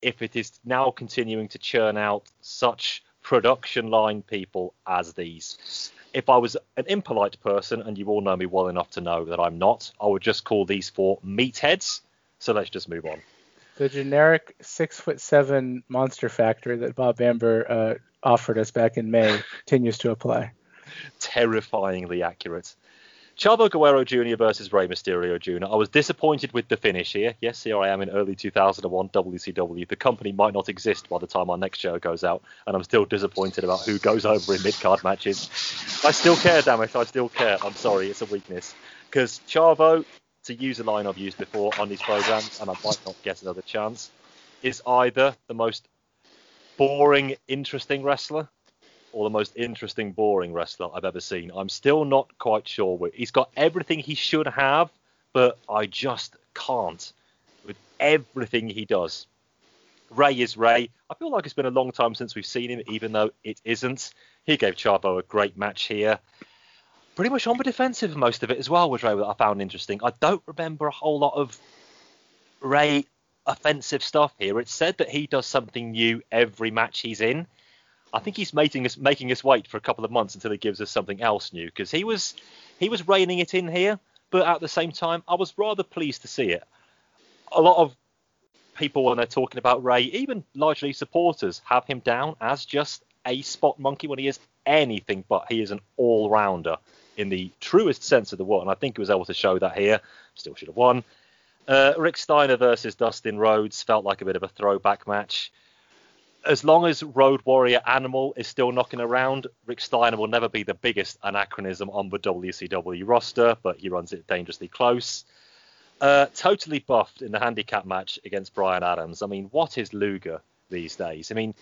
if it is now continuing to churn out such production line people as these. If I was an impolite person, and you all know me well enough to know that I'm not, I would just call these four meatheads. So let's just move on. The generic six foot seven monster factor that Bob Bamber uh, offered us back in May continues to apply. Terrifyingly accurate. Chavo Guerrero Jr. versus Rey Mysterio Jr. I was disappointed with the finish here. Yes, here I am in early 2001 WCW. The company might not exist by the time our next show goes out, and I'm still disappointed about who goes over in mid card matches. I still care, damn it. I still care. I'm sorry, it's a weakness. Because Chavo, to use a line I've used before on these programs, and I might not get another chance, is either the most boring, interesting wrestler or the most interesting, boring wrestler I've ever seen. I'm still not quite sure. He's got everything he should have, but I just can't with everything he does. Rey is Rey. I feel like it's been a long time since we've seen him, even though it isn't. He gave Chavo a great match here. Pretty much on the defensive most of it as well was Rey that I found interesting. I don't remember a whole lot of Rey offensive stuff here. It's said that he does something new every match he's in. I think he's making us making us wait for a couple of months until he gives us something else new because he was he was reining it in here, but at the same time, I was rather pleased to see it. A lot of people when they're talking about Rey, even largely supporters, have him down as just a spot monkey when he is anything but. He is an all rounder in the truest sense of the word, and I think he was able to show that here. Still should have won. Uh, Rick Steiner versus Dustin Rhodes felt like a bit of a throwback match as long as Road Warrior Animal is still knocking around, Rick Steiner will never be the biggest anachronism on the WCW roster, but he runs it dangerously close. Uh, totally buffed in the handicap match against Brian Adams. I mean, what is Luger these days? I mean,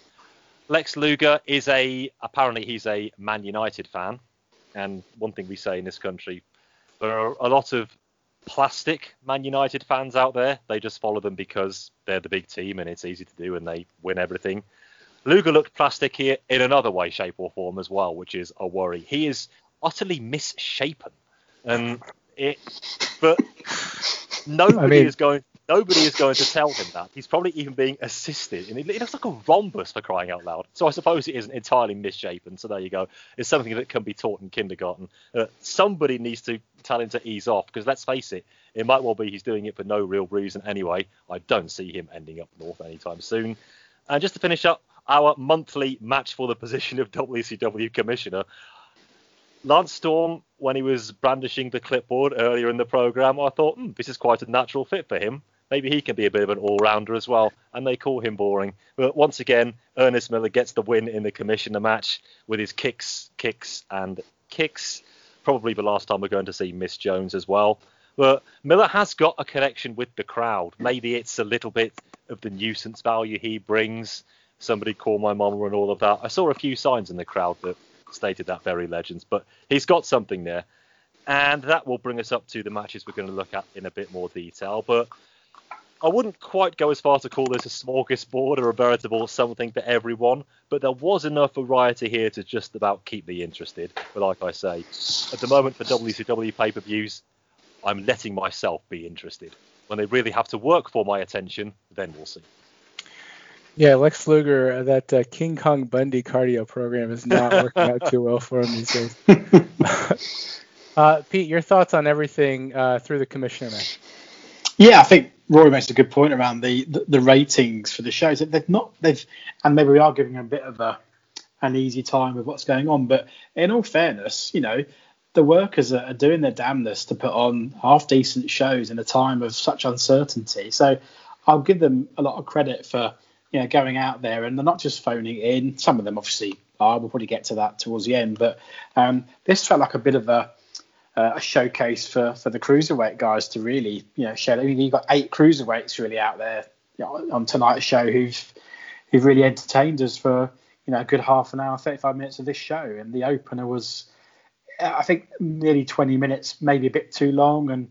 Lex Luger is a apparently he's a Man United fan, and one thing we say in this country, there are a lot of plastic Man United fans out there. They just follow them because they're the big team and it's easy to do and they win everything. Luger looked plastic here in another way, shape, or form as well, which is a worry. He is utterly misshapen, and it. But nobody I mean, is going. Nobody is going to tell him that. He's probably even being assisted, and it, looks like a rhombus for crying out loud. So I suppose it isn't entirely misshapen. So there you go. It's something that can be taught in kindergarten. Uh, somebody needs to tell him to ease off because let's face it, it might well be he's doing it for no real reason anyway. I don't see him ending up north anytime soon. And just to finish up, our monthly match for the position of WCW commissioner. Lance Storm, when he was brandishing the clipboard earlier in the program, I thought, hmm, this is quite a natural fit for him maybe he can be a bit of an all-rounder as well. And they call him boring. But once again, Ernest Miller gets the win in the commissioner match with his kicks, kicks, and kicks. Probably the last time we're going to see Miss Jones as well. But Miller has got a connection with the crowd. Maybe it's a little bit of the nuisance value he brings. Somebody call my mama and all of that. I saw a few signs in the crowd that stated that very legends, but he's got something there. And that will bring us up to the matches we're going to look at in a bit more detail. But I wouldn't quite go as far to call this a smorgasbord or a veritable something for everyone, but there was enough variety here to just about keep me interested. But like I say, at the moment for WCW pay per views, I'm letting myself be interested. When they really have to work for my attention, then we'll see. Yeah, Lex Luger, uh, that uh, King Kong Bundy cardio program is not [LAUGHS] working out too well for him these days. [LAUGHS] uh, Pete, your thoughts on everything uh, through the commissioner match? Yeah, I think Rory makes a good point around the, the, the ratings for the shows. They've not they've and maybe we are giving a bit of a an easy time with what's going on. But in all fairness, you know, the workers are, doing their damnedest to put on half decent shows in a time of such uncertainty. So I'll give them a lot of credit for you know going out there and they're not just phoning in. Some of them obviously are. We'll probably get to that towards the end. But um, this felt like a bit of a uh, a showcase for for the cruiserweight guys to really you know show. I mean, you've got eight cruiserweights really out there you know, on tonight's show who've who've really entertained us for you know a good half an hour, 35 minutes of this show. And the opener was, I think, nearly 20 minutes, maybe a bit too long. And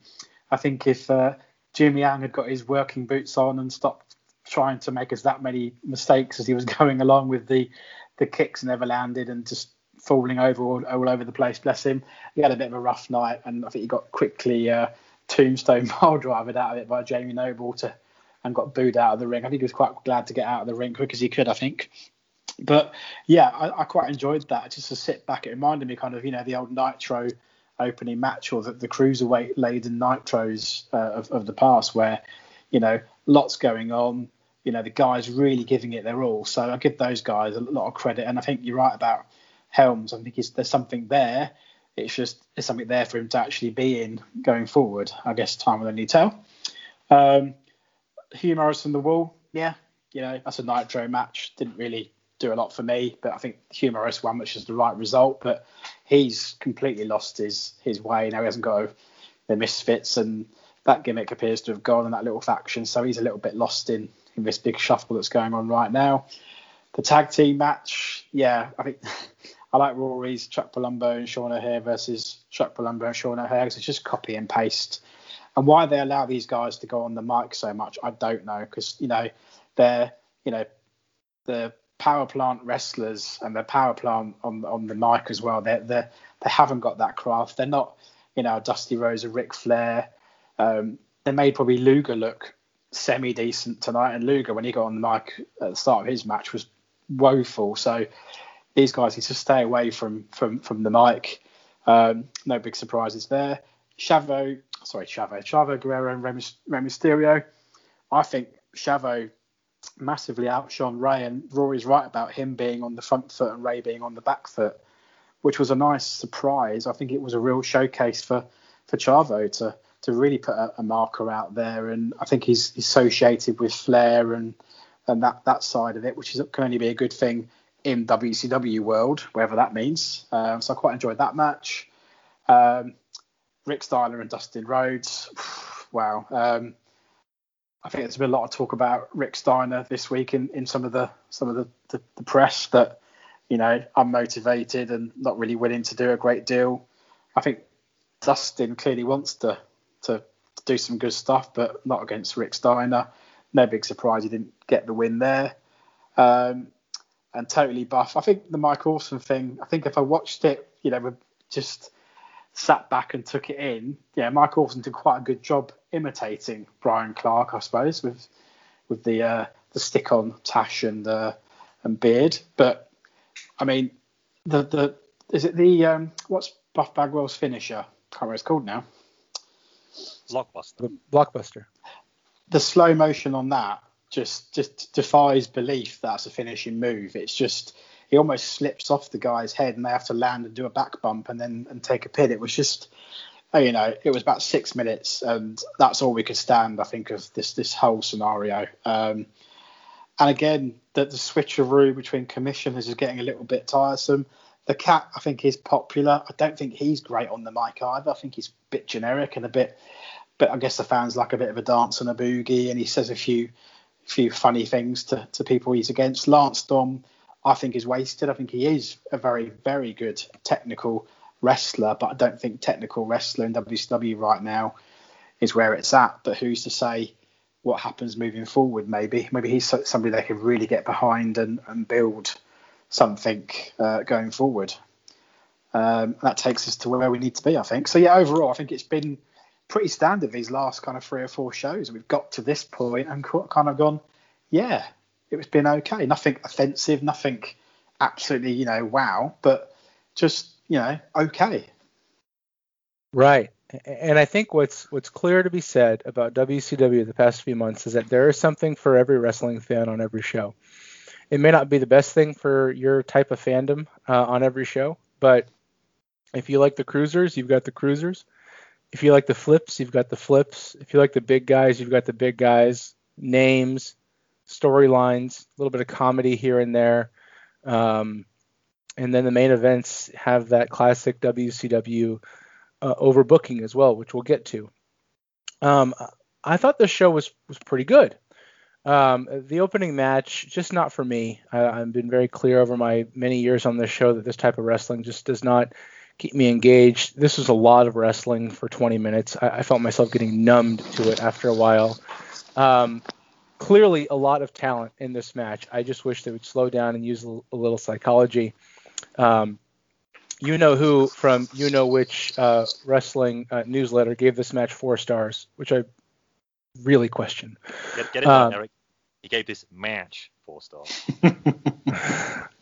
I think if uh, Jimmy Yang had got his working boots on and stopped trying to make us that many mistakes as he was [LAUGHS] going along with the the kicks never landed and just falling over all, all over the place. Bless him. He had a bit of a rough night, and I think he got quickly uh, tombstone [LAUGHS] pile driven out of it by Jamie Noble to and got booed out of the ring. I think he was quite glad to get out of the ring quick as he could. I think. But yeah, I, I quite enjoyed that. Just to sit back, it reminded me kind of you know the old Nitro opening match or the, the cruiserweight laden nitros uh, of, of the past where you know lots going on you know the guys really giving it their all so i give those guys a lot of credit and i think you're right about helms i think there's something there it's just there's something there for him to actually be in going forward i guess time will only tell um morris on the wall yeah you know that's a nitro match didn't really do a lot for me. But I think Hugh Morris won, which is the right result. But he's completely lost his his way now. He hasn't got the misfits, and that gimmick appears to have gone in that little faction. So he's a little bit lost in in this big shuffle that's going on right now. The tag team match, yeah, I think. I like Rory's Chuck Palumbo and Sean O'Haire versus Chuck Palumbo and Sean O'Haire because it's just copy and paste. And why they allow these guys to go on the mic so much, I don't know. Because you know they're you know the power plant wrestlers and their power plant on on the mic as well. They they they haven't got that craft. They're not you know Dusty Rhodes or Ric Flair. Um, they made probably Luger look semi decent tonight, and Luger when he got on the mic at the start of his match was woeful. So these guys need to stay away from from from the mic. Um, no big surprises there. Chavo, sorry, Chavo, Chavo Guerrero and Rey Mysterio. I think Chavo massively outshone Rey, and Rory's right about him being on the front foot and Rey being on the back foot, which was a nice surprise. I think it was a real showcase for for Chavo to to really put a, a marker out there, and I think he's associated with Flair and and that that side of it, which is can only be a good thing in WCW world, whatever that means. Um, so I quite enjoyed that match. Um, Rick Steiner and Dustin Rhodes, [SIGHS] wow. Um, I think there's been a lot of talk about Rick Steiner this week in, in some of the some of the, the, the press that you know unmotivated and not really willing to do a great deal. I think Dustin clearly wants to to do some good stuff, but not against Rick Steiner. No big surprise he didn't get the win there. Um, and totally buff. I think the Mike Awesome thing. I think if I watched it, you know, we just sat back and took it in. Yeah, Mike Awesome did quite a good job imitating Brian Clark, I suppose, with with the uh, the stick on tash and uh, and beard. But I mean, the the is it the um, what's Buff Bagwell's finisher? I can't remember what it's called now. Blockbuster. Blockbuster. The slow motion on that just just defies belief. That's a finishing move. It's just he almost slips off the guy's head and they have to land and do a back bump and then and take a pin. It was just, oh, you know, it was about six minutes and that's all we could stand. I think of this this whole scenario. Um, and again, the, the switcheroo between commissioners is getting a little bit tiresome. The cat, I think, is popular. I don't think he's great on the mic either. I think he's a bit generic and a bit, but I guess the fans like a bit of a dance and a boogie, and he says a few, few funny things to, to people he's against. Lance Storm I think is wasted. I think he is a very, very good technical wrestler, but I don't think technical wrestler in WCW right now is where it's at. But who's to say what happens moving forward? Maybe, maybe he's somebody they could really get behind and, and build something uh, going forward. Um, that takes us to where we need to be, I think. So yeah, overall, I think it's been pretty standard these last kind of three or four shows. We've got to this point and kind of gone, yeah, it's been okay. Nothing offensive, nothing absolutely, you know, wow, but just, you know, okay. Right. And I think what's what's clear to be said about WCW the past few months is that there is something for every wrestling fan on every show. It may not be the best thing for your type of fandom uh, on every show, but if you like the cruisers, you've got the cruisers. If you like the flips, you've got the flips. If you like the big guys, you've got the big guys. Names, storylines, a little bit of comedy here and there. Um, and then the main events have that classic WCW uh, overbooking as well, which we'll get to. Um, I thought the show was was pretty good. Um, the opening match, just not for me. I, have been very clear over my many years on this show that this type of wrestling just does not keep me engaged. This was a lot of wrestling for 20 minutes. I, I felt myself getting numbed to it after a while. Um, clearly a lot of talent in this match. I just wish they would slow down and use a, a little psychology. Um, you know who from you know which uh, wrestling uh, newsletter gave this match four stars, which I really question. Get, get it um, Eric. He gave this match four stars. [LAUGHS] [LAUGHS]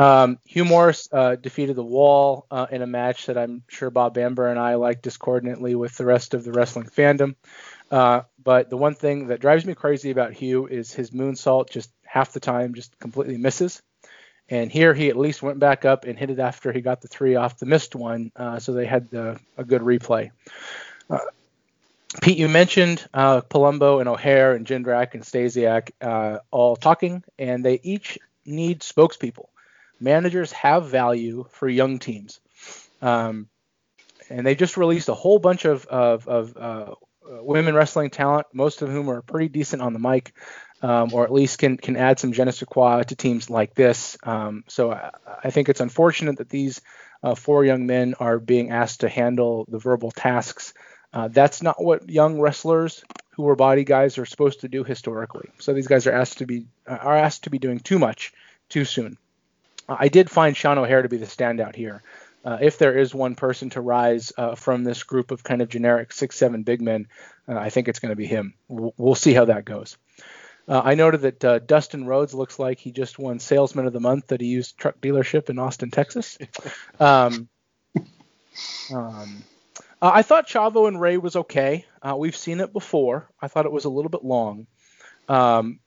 um, Hugh Morris uh, defeated the Wall uh, in a match that I'm sure Bob Bamber and I like discordantly with the rest of the wrestling fandom. Uh, but the one thing that drives me crazy about Hugh is his moonsault just half the time just completely misses. And here he at least went back up and hit it after he got the three off the missed one, uh, so they had the, a good replay. Uh, Pete, you mentioned uh, Palumbo and O'Haire and Jindrak and Stasiak uh, all talking, and they each need spokespeople. Managers have value for young teams. Um, and they just released a whole bunch of, of, of uh, women wrestling talent, most of whom are pretty decent on the mic, um, or at least can can add some je ne to teams like this. Um, so I, I, think it's unfortunate that these uh, four young men are being asked to handle the verbal tasks uh, that's not what young wrestlers who are body guys are supposed to do historically. So these guys are asked to be uh, are asked to be doing too much too soon. Uh, I did find Sean O'Haire to be the standout here. Uh, if there is one person to rise uh, from this group of kind of generic six seven big men, uh, I think it's going to be him. We'll, we'll, see how that goes. I noted that Dustin Rhodes looks like he just won Salesman of the Month at a used truck dealership in Austin, Texas. [LAUGHS] Um, um, uh, I thought Chavo and Rey was okay. Uh, we've seen it before. I thought it was a little bit long. Um,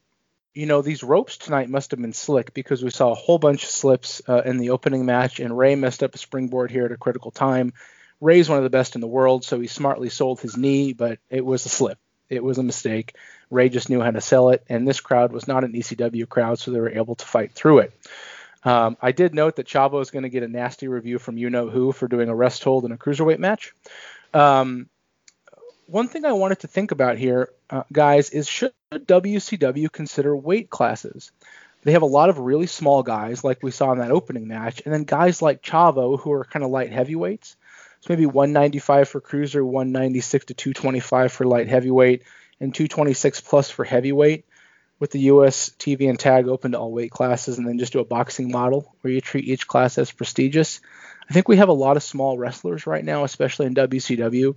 you know, these ropes tonight must have been slick because we saw a whole bunch of slips uh, in the opening match, and Rey messed up a springboard here at a critical time. Rey's one of the best in the world, so he smartly sold his knee, but it was a slip. It was a mistake. Rey just knew how to sell it, and this crowd was not an ECW crowd, so they were able to fight through it. Um, I did note that Chavo is going to get a nasty review from you know who for doing a rest hold in a cruiserweight match. Um, one thing I wanted to think about here, uh, guys, is should WCW consider weight classes? They have a lot of really small guys, like we saw in that opening match, and then guys like Chavo, who are kind of light heavyweights. So maybe 195 for cruiser, 196 to 225 for light heavyweight, and 226 plus for heavyweight with the US TV and tag open to all weight classes and then just do a boxing model where you treat each class as prestigious. I think we have a lot of small wrestlers right now, especially in WCW.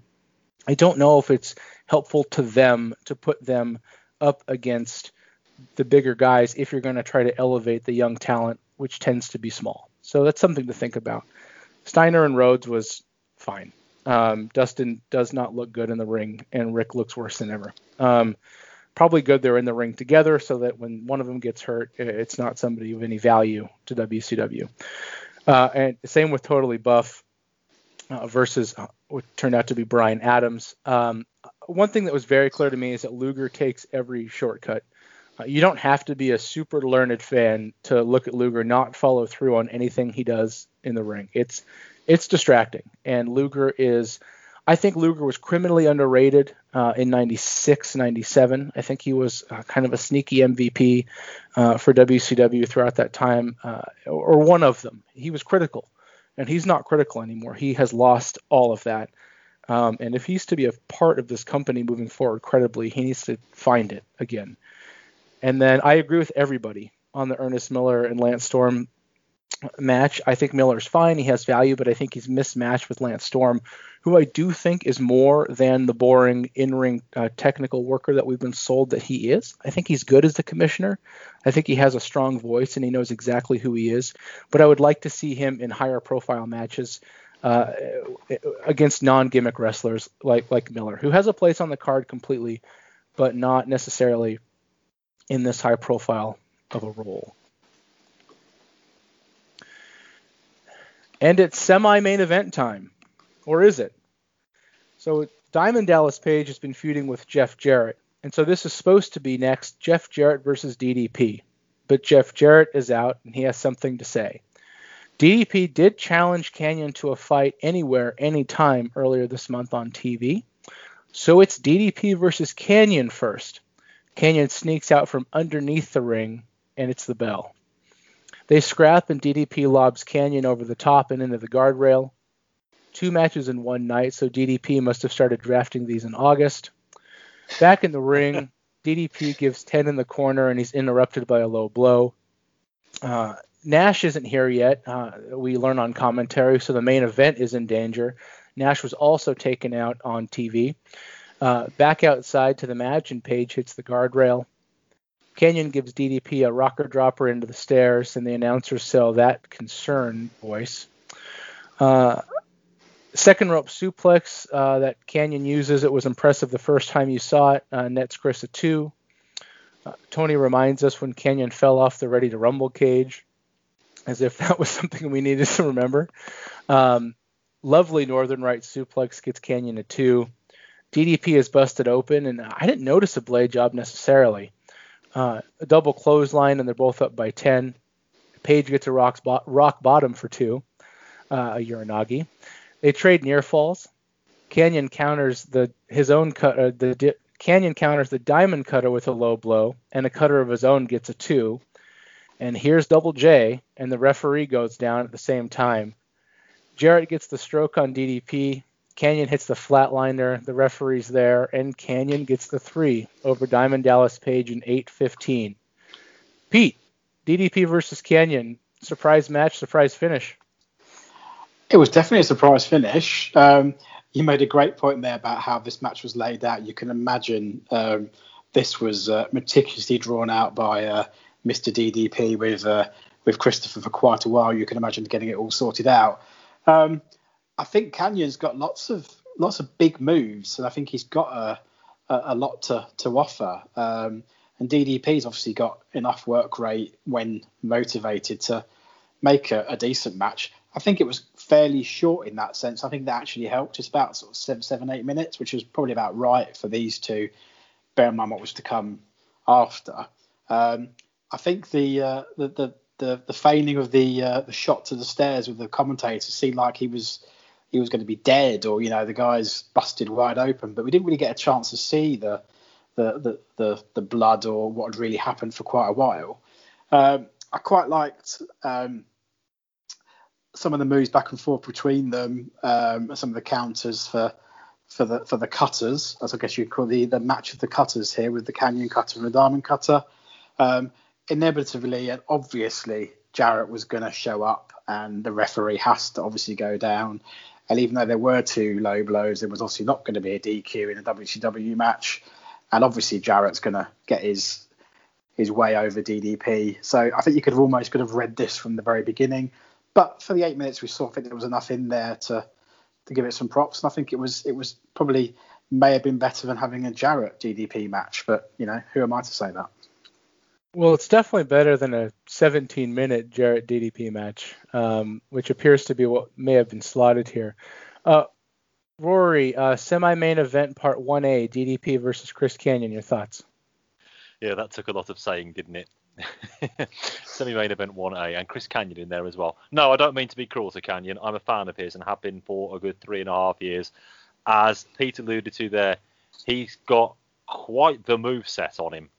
I don't know if it's helpful to them to put them up against the bigger guys if you're going to try to elevate the young talent, which tends to be small. So that's something to think about. Steiner and Rhodes was fine. Um, Dustin does not look good in the ring, and Rick looks worse than ever. Um, probably good they're in the ring together so that when one of them gets hurt, it's not somebody of any value to WCW. Uh, and same with Totally Buff uh, versus uh, what turned out to be Brian Adams. Um, one thing that was very clear to me is that Luger takes every shortcut. Uh, you don't have to be a super learned fan to look at Luger not follow through on anything he does in the ring. It's it's distracting, and Luger is I think Luger was criminally underrated uh, in 96, 97. I think he was uh, kind of a sneaky MVP uh, for WCW throughout that time, uh, or one of them. He was critical, and he's not critical anymore. He has lost all of that. Um, and if he's to be a part of this company moving forward credibly, he needs to find it again. And then I agree with everybody on the Ernest Miller and Lance Storm match. I think Miller's fine. He has value, but I think he's mismatched with Lance Storm, who I do think is more than the boring in-ring uh, technical worker that we've been sold that he is. I think he's good as the commissioner. I think he has a strong voice and he knows exactly who he is. But I would like to see him in higher profile matches uh, against non-gimmick wrestlers like like Miller, who has a place on the card completely, but not necessarily in this high profile of a role. And it's semi main event time. Or is it? So Diamond Dallas Page has been feuding with Jeff Jarrett. And so this is supposed to be next Jeff Jarrett versus DDP. But Jeff Jarrett is out and he has something to say. DDP did challenge Kanyon to a fight anywhere, anytime earlier this month on TV. So it's DDP versus Kanyon first. Kanyon sneaks out from underneath the ring, and it's the bell. They scrap and DDP lobs Kanyon over the top and into the guardrail. Two matches in one night, so DDP must have started drafting these in August. Back in the [LAUGHS] ring, DDP gives 10 in the corner and he's interrupted by a low blow. Uh, Nash isn't here yet. Uh, we learn on commentary, so the main event is in danger. Nash was also taken out on TV. Uh, back outside to the match, and Page hits the guardrail. Kanyon gives DDP a rocker dropper into the stairs, and the announcers sell that concern voice. Uh, second rope suplex uh, that Kanyon uses. It was impressive the first time you saw it. Uh, nets Chris a two. Uh, Tony reminds us when Kanyon fell off the Ready to Rumble cage, as if that was [LAUGHS] something we needed to remember. Um, lovely Northern Lights suplex gets Kanyon a two. DDP is busted open, and I didn't notice a blade job necessarily. Uh, a double clothesline, and they're both up by 10. Page gets a rock, rock bottom for two, uh, a Uranage. They trade near falls. Kanyon counters the his own cut. Uh, the di- Kanyon counters the diamond cutter with a low blow, and a cutter of his own gets a two. And here's Double J, and the referee goes down at the same time. Jarrett gets the stroke on DDP. Kanyon hits the flatliner. The referee's there, and Kanyon gets the three over Diamond Dallas Page in 8:15. Pete, DDP versus Kanyon, surprise match, surprise finish. It was definitely a surprise finish. Um, you made a great point there about how this match was laid out. You can imagine um, this was uh, meticulously drawn out by uh, Mr. DDP with uh, with Christopher for quite a while. You can imagine getting it all sorted out. Um, I think Kanyon's got lots of lots of big moves, and I think he's got a a, a lot to to offer. Um, and DDP's obviously got enough work rate when motivated to make a, a, decent match. I think it was fairly short in that sense. I think that actually helped. It's about sort of seven, seven, eight minutes, which was probably about right for these two. Bear in mind what was to come after. Um, I think the, uh, the, the the the feigning of the uh, the shot to the stairs with the commentator seemed like he was he was going to be dead or you know the guy's busted wide open, but we didn't really get a chance to see the the the the, the blood or what had really happened for quite a while. Um, I quite liked um, some of the moves back and forth between them, um, some of the counters for for the for the cutters, as I guess you'd call the the match of the cutters here with the Kanyon cutter and the diamond cutter. Um, inevitably and obviously Jarrett was going to show up, and the referee has to obviously go down. And even though there were two low blows, there was obviously not going to be a DQ in a WCW match. And obviously Jarrett's going to get his his way over DDP. So I think you could have almost could have read this from the very beginning. But for the eight minutes we saw, I think there was enough in there to to give it some props. And I think it was it was probably may have been better than having a Jarrett DDP match. But you know, who am I to say that? Well, it's definitely better than a 17 minute Jarrett DDP match, um, which appears to be what may have been slotted here. Uh, Rory, uh, semi main event part 1A, DDP versus Chris Kanyon, Your thoughts? Yeah, that took a lot of saying, didn't it? [LAUGHS] semi main event 1A, and Chris Kanyon in there as well. No, I don't mean to be cruel to Kanyon. I'm a fan of his and have been for a good three and a half years. As Pete alluded to there, he's got quite the move set on him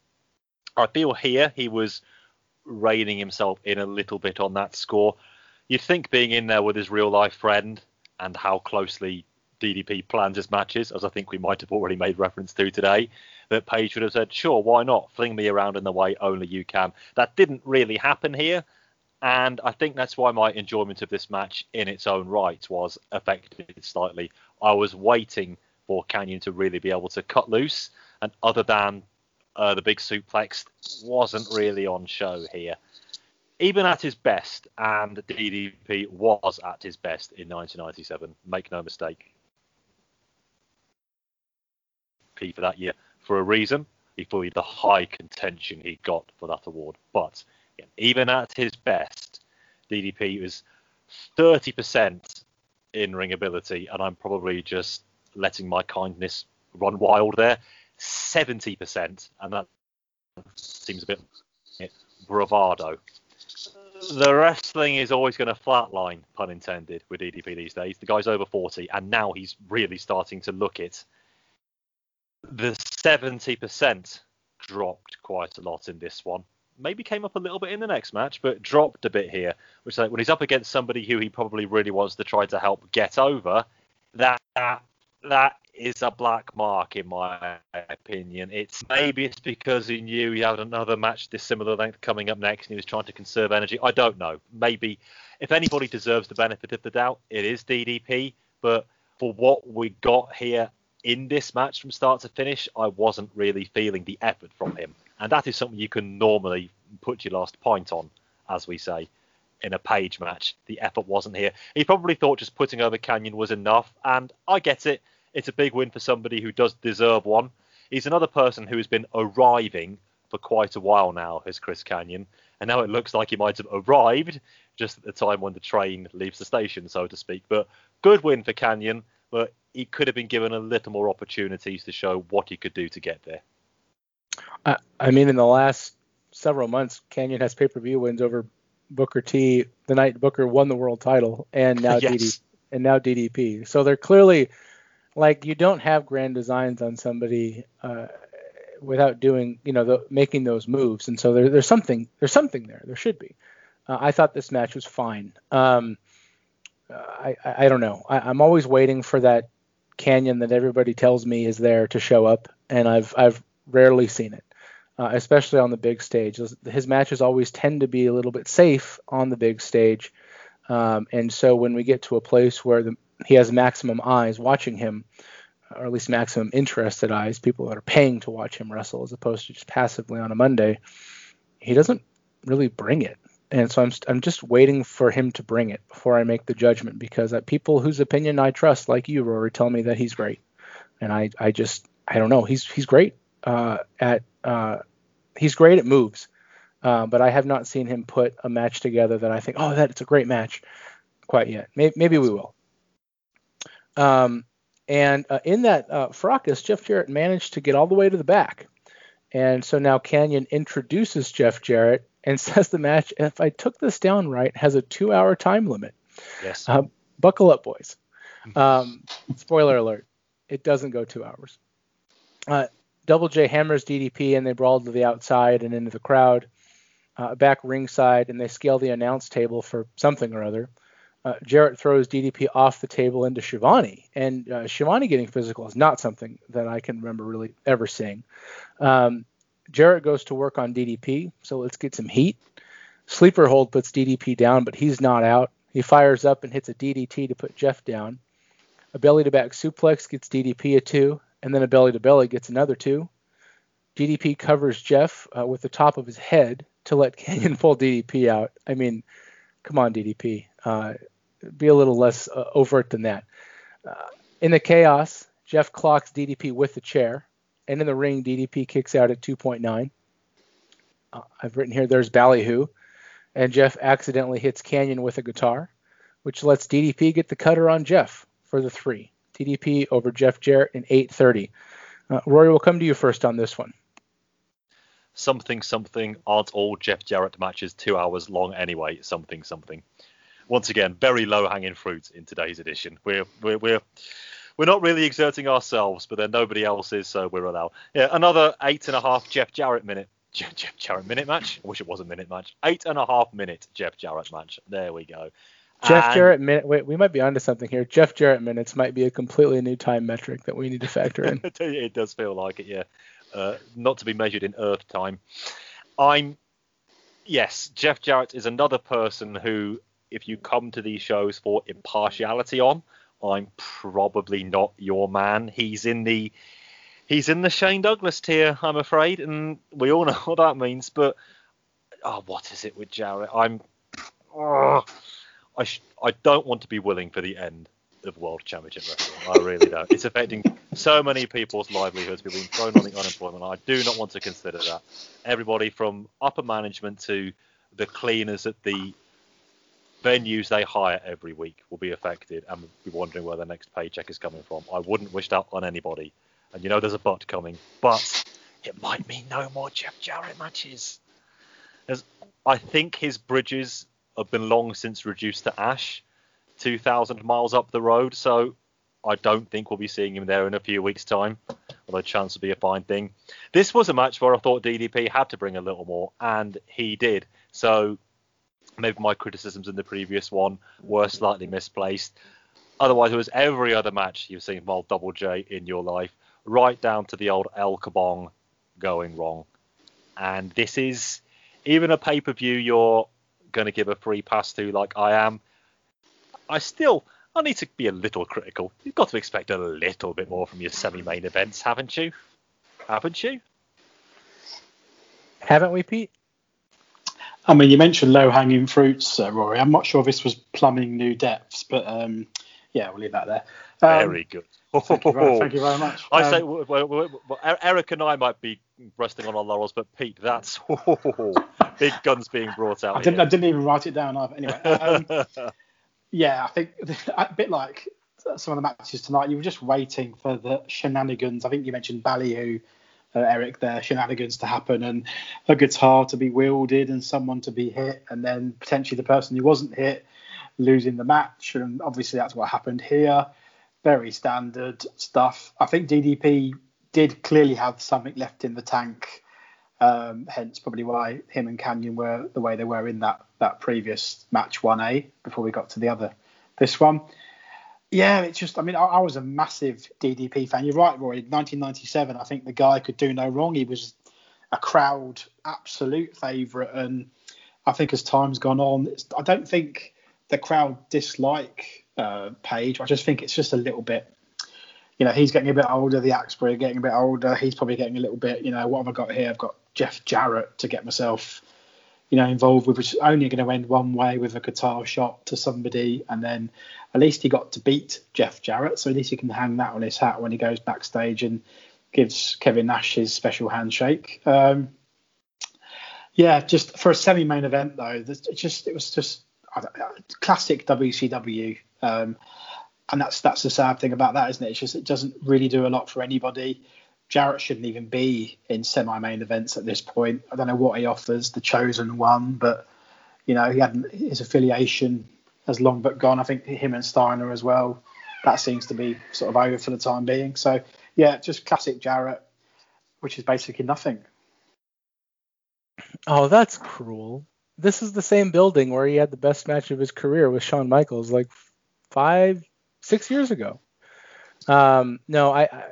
I feel here he was reining himself in a little bit on that score. You'd think being in there with his real life friend and how closely DDP plans his matches, as I think we might have already made reference to today, that Page would have said, sure, why not? Fling me around in the way only you can. That didn't really happen here. And I think that's why my enjoyment of this match in its own right was affected slightly. I was waiting for Kanyon to really be able to cut loose. And other than uh, the big suplex wasn't really on show here. Even at his best, and DDP was at his best in 1997, make no mistake. P for that year for a reason. He fully the high contention he got for that award. But yeah, even at his best, DDP was 30% in ring ability, and I'm probably just letting my kindness run wild there. 70%, and that seems a bit bravado. The wrestling is always going to flatline, pun intended, with DDP these days. The guy's over 40, and now he's really starting to look it. The 70% dropped quite a lot in this one. Maybe came up a little bit in the next match, but dropped a bit here. Which, like, when he's up against somebody who he probably really wants to try to help get over, that that, that is a black mark in my opinion. It's maybe it's because he knew he had another match this similar length coming up next and he was trying to conserve energy. I don't know. Maybe if anybody deserves the benefit of the doubt, it is DDP. But for what we got here in this match from start to finish, I wasn't really feeling the effort from him. And that is something you can normally put your last point on, as we say, in a page match. The effort wasn't here. He probably thought just putting over Kanyon was enough, and I get it. It's a big win for somebody who does deserve one. He's another person who has been arriving for quite a while now, as Chris Kanyon, and now it looks like he might have arrived just at the time when the train leaves the station, so to speak. But good win for Kanyon, but he could have been given a little more opportunities to show what he could do to get there. I, I mean, in the last several months, Kanyon has pay per view wins over Booker T the night Booker won the world title, and now [LAUGHS] yes. DDP, and now DDP. So they're clearly like you don't have grand designs on somebody uh, without doing you know the, making those moves, and so there, there's something there's something there. There should be. Uh, I thought this match was fine. Um, I, I, I don't know. I, I'm always waiting for that Kanyon that everybody tells me is there to show up, and I've I've rarely seen it uh, especially on the big stage. His matches always tend to be a little bit safe on the big stage, um, and so when we get to a place where the, he has maximum eyes watching him, or at least maximum interested eyes, people that are paying to watch him wrestle as opposed to just passively on a Monday, he doesn't really bring it. And so I'm I'm just waiting for him to bring it before I make the judgment because people whose opinion I trust, like you, Rory, tell me that he's great, and I I just I don't know he's he's great uh, at uh, he's great at moves, uh, but I have not seen him put a match together that I think, oh, that's a great match, quite yet. Maybe, maybe we will. Um, and uh, in that uh, fracas, Jeff Jarrett managed to get all the way to the back. And so now Kanyon introduces Jeff Jarrett and [LAUGHS] says the match, if I took this down right, has a two hour time limit. Yes. Uh, buckle up, boys. Um, spoiler alert, it doesn't go two hours. Uh, Double J hammers DDP and they brawl to the outside and into the crowd. Uh, back ringside and they scale the announce table for something or other. Uh, Jarrett throws DDP off the table into Schiavone, and uh, Schiavone getting physical is not something that I can remember really ever seeing. Um, Jarrett goes to work on DDP, so let's get some heat. Sleeper hold puts DDP down, but he's not out. He fires up and hits a DDT to put Jeff down. A belly to back suplex gets DDP a two, and then a belly to belly gets another two. DDP covers Jeff uh, with the top of his head to let [LAUGHS] Kanyon pull DDP out. I mean, come on, DDP. Uh, be a little less uh, overt than that. Uh, in the chaos, Jeff clocks DDP with the chair, and in the ring, DDP kicks out at 2.9. Uh, I've written here there's ballyhoo, and Jeff accidentally hits Kanyon with a guitar, which lets DDP get the cutter on Jeff for the three. DDP over Jeff Jarrett in 8:30. Uh, Rory, we'll come to you first on this one. Something something aren't all Jeff Jarrett matches two hours long anyway. Something something. Once again, very low hanging fruit in today's edition. We're we're we're we're not really exerting ourselves, but then nobody else is, so we're allowed. Yeah, another eight and a half Jeff Jarrett minute. [LAUGHS] Jeff Jarrett minute match. I wish it was a minute match. Eight and a half minute Jeff Jarrett match. There we go. Jeff And- Jarrett minute. Wait, we might be onto something here. Jeff Jarrett minutes might be a completely new time metric that we need to factor in. [LAUGHS] it does feel like it, yeah. Uh, not to be measured in Earth time. I'm, yes, Jeff Jarrett is another person who, if you come to these shows for impartiality on, I'm probably not your man. He's in the, he's in the Shane Douglas tier, I'm afraid, and we all [LAUGHS] know what that means. But, oh, what is it with Jarrett? I'm, oh, I, sh- I don't want to be willing for the end of World Championship Wrestling. I really don't. It's affecting so many people's livelihoods. People being thrown on the unemployment. I do not want to consider that. Everybody from upper management to the cleaners at the venues they hire every week will be affected and will be wondering where their next paycheck is coming from. I wouldn't wish that on anybody. And you know there's a but coming. But it might mean no more Jeff Jarrett matches. As I think his bridges have been long since reduced to ash. 2,000 miles up the road, so I don't think we'll be seeing him there in a few weeks' time, although chance would be a fine thing. This was a match where I thought DDP had to bring a little more, and he did. So maybe my criticisms in the previous one were slightly misplaced. Otherwise, it was every other match you've seen from old Double J in your life, right down to the old El Kabong going wrong. And this is even a pay per view you're going to give a free pass to, like I am. I still I need to be a little critical. You've got to expect a little bit more from your semi-main events, haven't you? Haven't you? Haven't we, Pete? I mean, you mentioned low-hanging fruits, uh, Rory. I'm not sure this was plumbing new depths, but um, yeah, we'll leave that there. Um, Very good. Thank you, very, thank you very much. [LAUGHS] I Um, say, well, well, well, Eric and I might be resting on our laurels, but Pete, that's [LAUGHS] big guns being brought out. I didn't, I didn't even write it down either. Anyway, um, [LAUGHS] yeah, I think a bit like some of the matches tonight, you were just waiting for the shenanigans. I think you mentioned Ballyhoo, uh, Eric, there, shenanigans to happen and a guitar to be wielded and someone to be hit, and then potentially the person who wasn't hit losing the match. And obviously, that's what happened here. Very standard stuff. I think DDP did clearly have something left in the tank. Um, hence, probably why him and Kanyon were the way they were in that that previous match 1A before we got to the other this one. Yeah, it's just I mean I, I was a massive DDP fan. You're right, Roy. 1997, I think the guy could do no wrong. He was a crowd absolute favourite, and I think as time's gone on, I don't think the crowd dislike uh, Page. I just think it's just a little bit you know, he's getting a bit older. The Axbury getting a bit older. He's probably getting a little bit, you know, what have I got here? I've got Jeff Jarrett to get myself, you know, involved with, which is only going to end one way with a guitar shot to somebody. And then at least he got to beat Jeff Jarrett. So at least he can hang that on his hat when he goes backstage and gives Kevin Nash his special handshake. Um, yeah, just for a semi-main event though, it just it was just classic WCW. Um, and that's that's the sad thing about that, isn't it? It's just it doesn't really do a lot for anybody. Jarrett shouldn't even be in semi-main events at this point. I don't know what he offers, the chosen one, but you know he had his affiliation has long but gone. I think him and Steiner as well. That seems to be sort of over for the time being. So yeah, just classic Jarrett, which is basically nothing. Oh, that's cruel. This is the same building where he had the best match of his career with Shawn Michaels like five, six years ago. Um, no, I, I,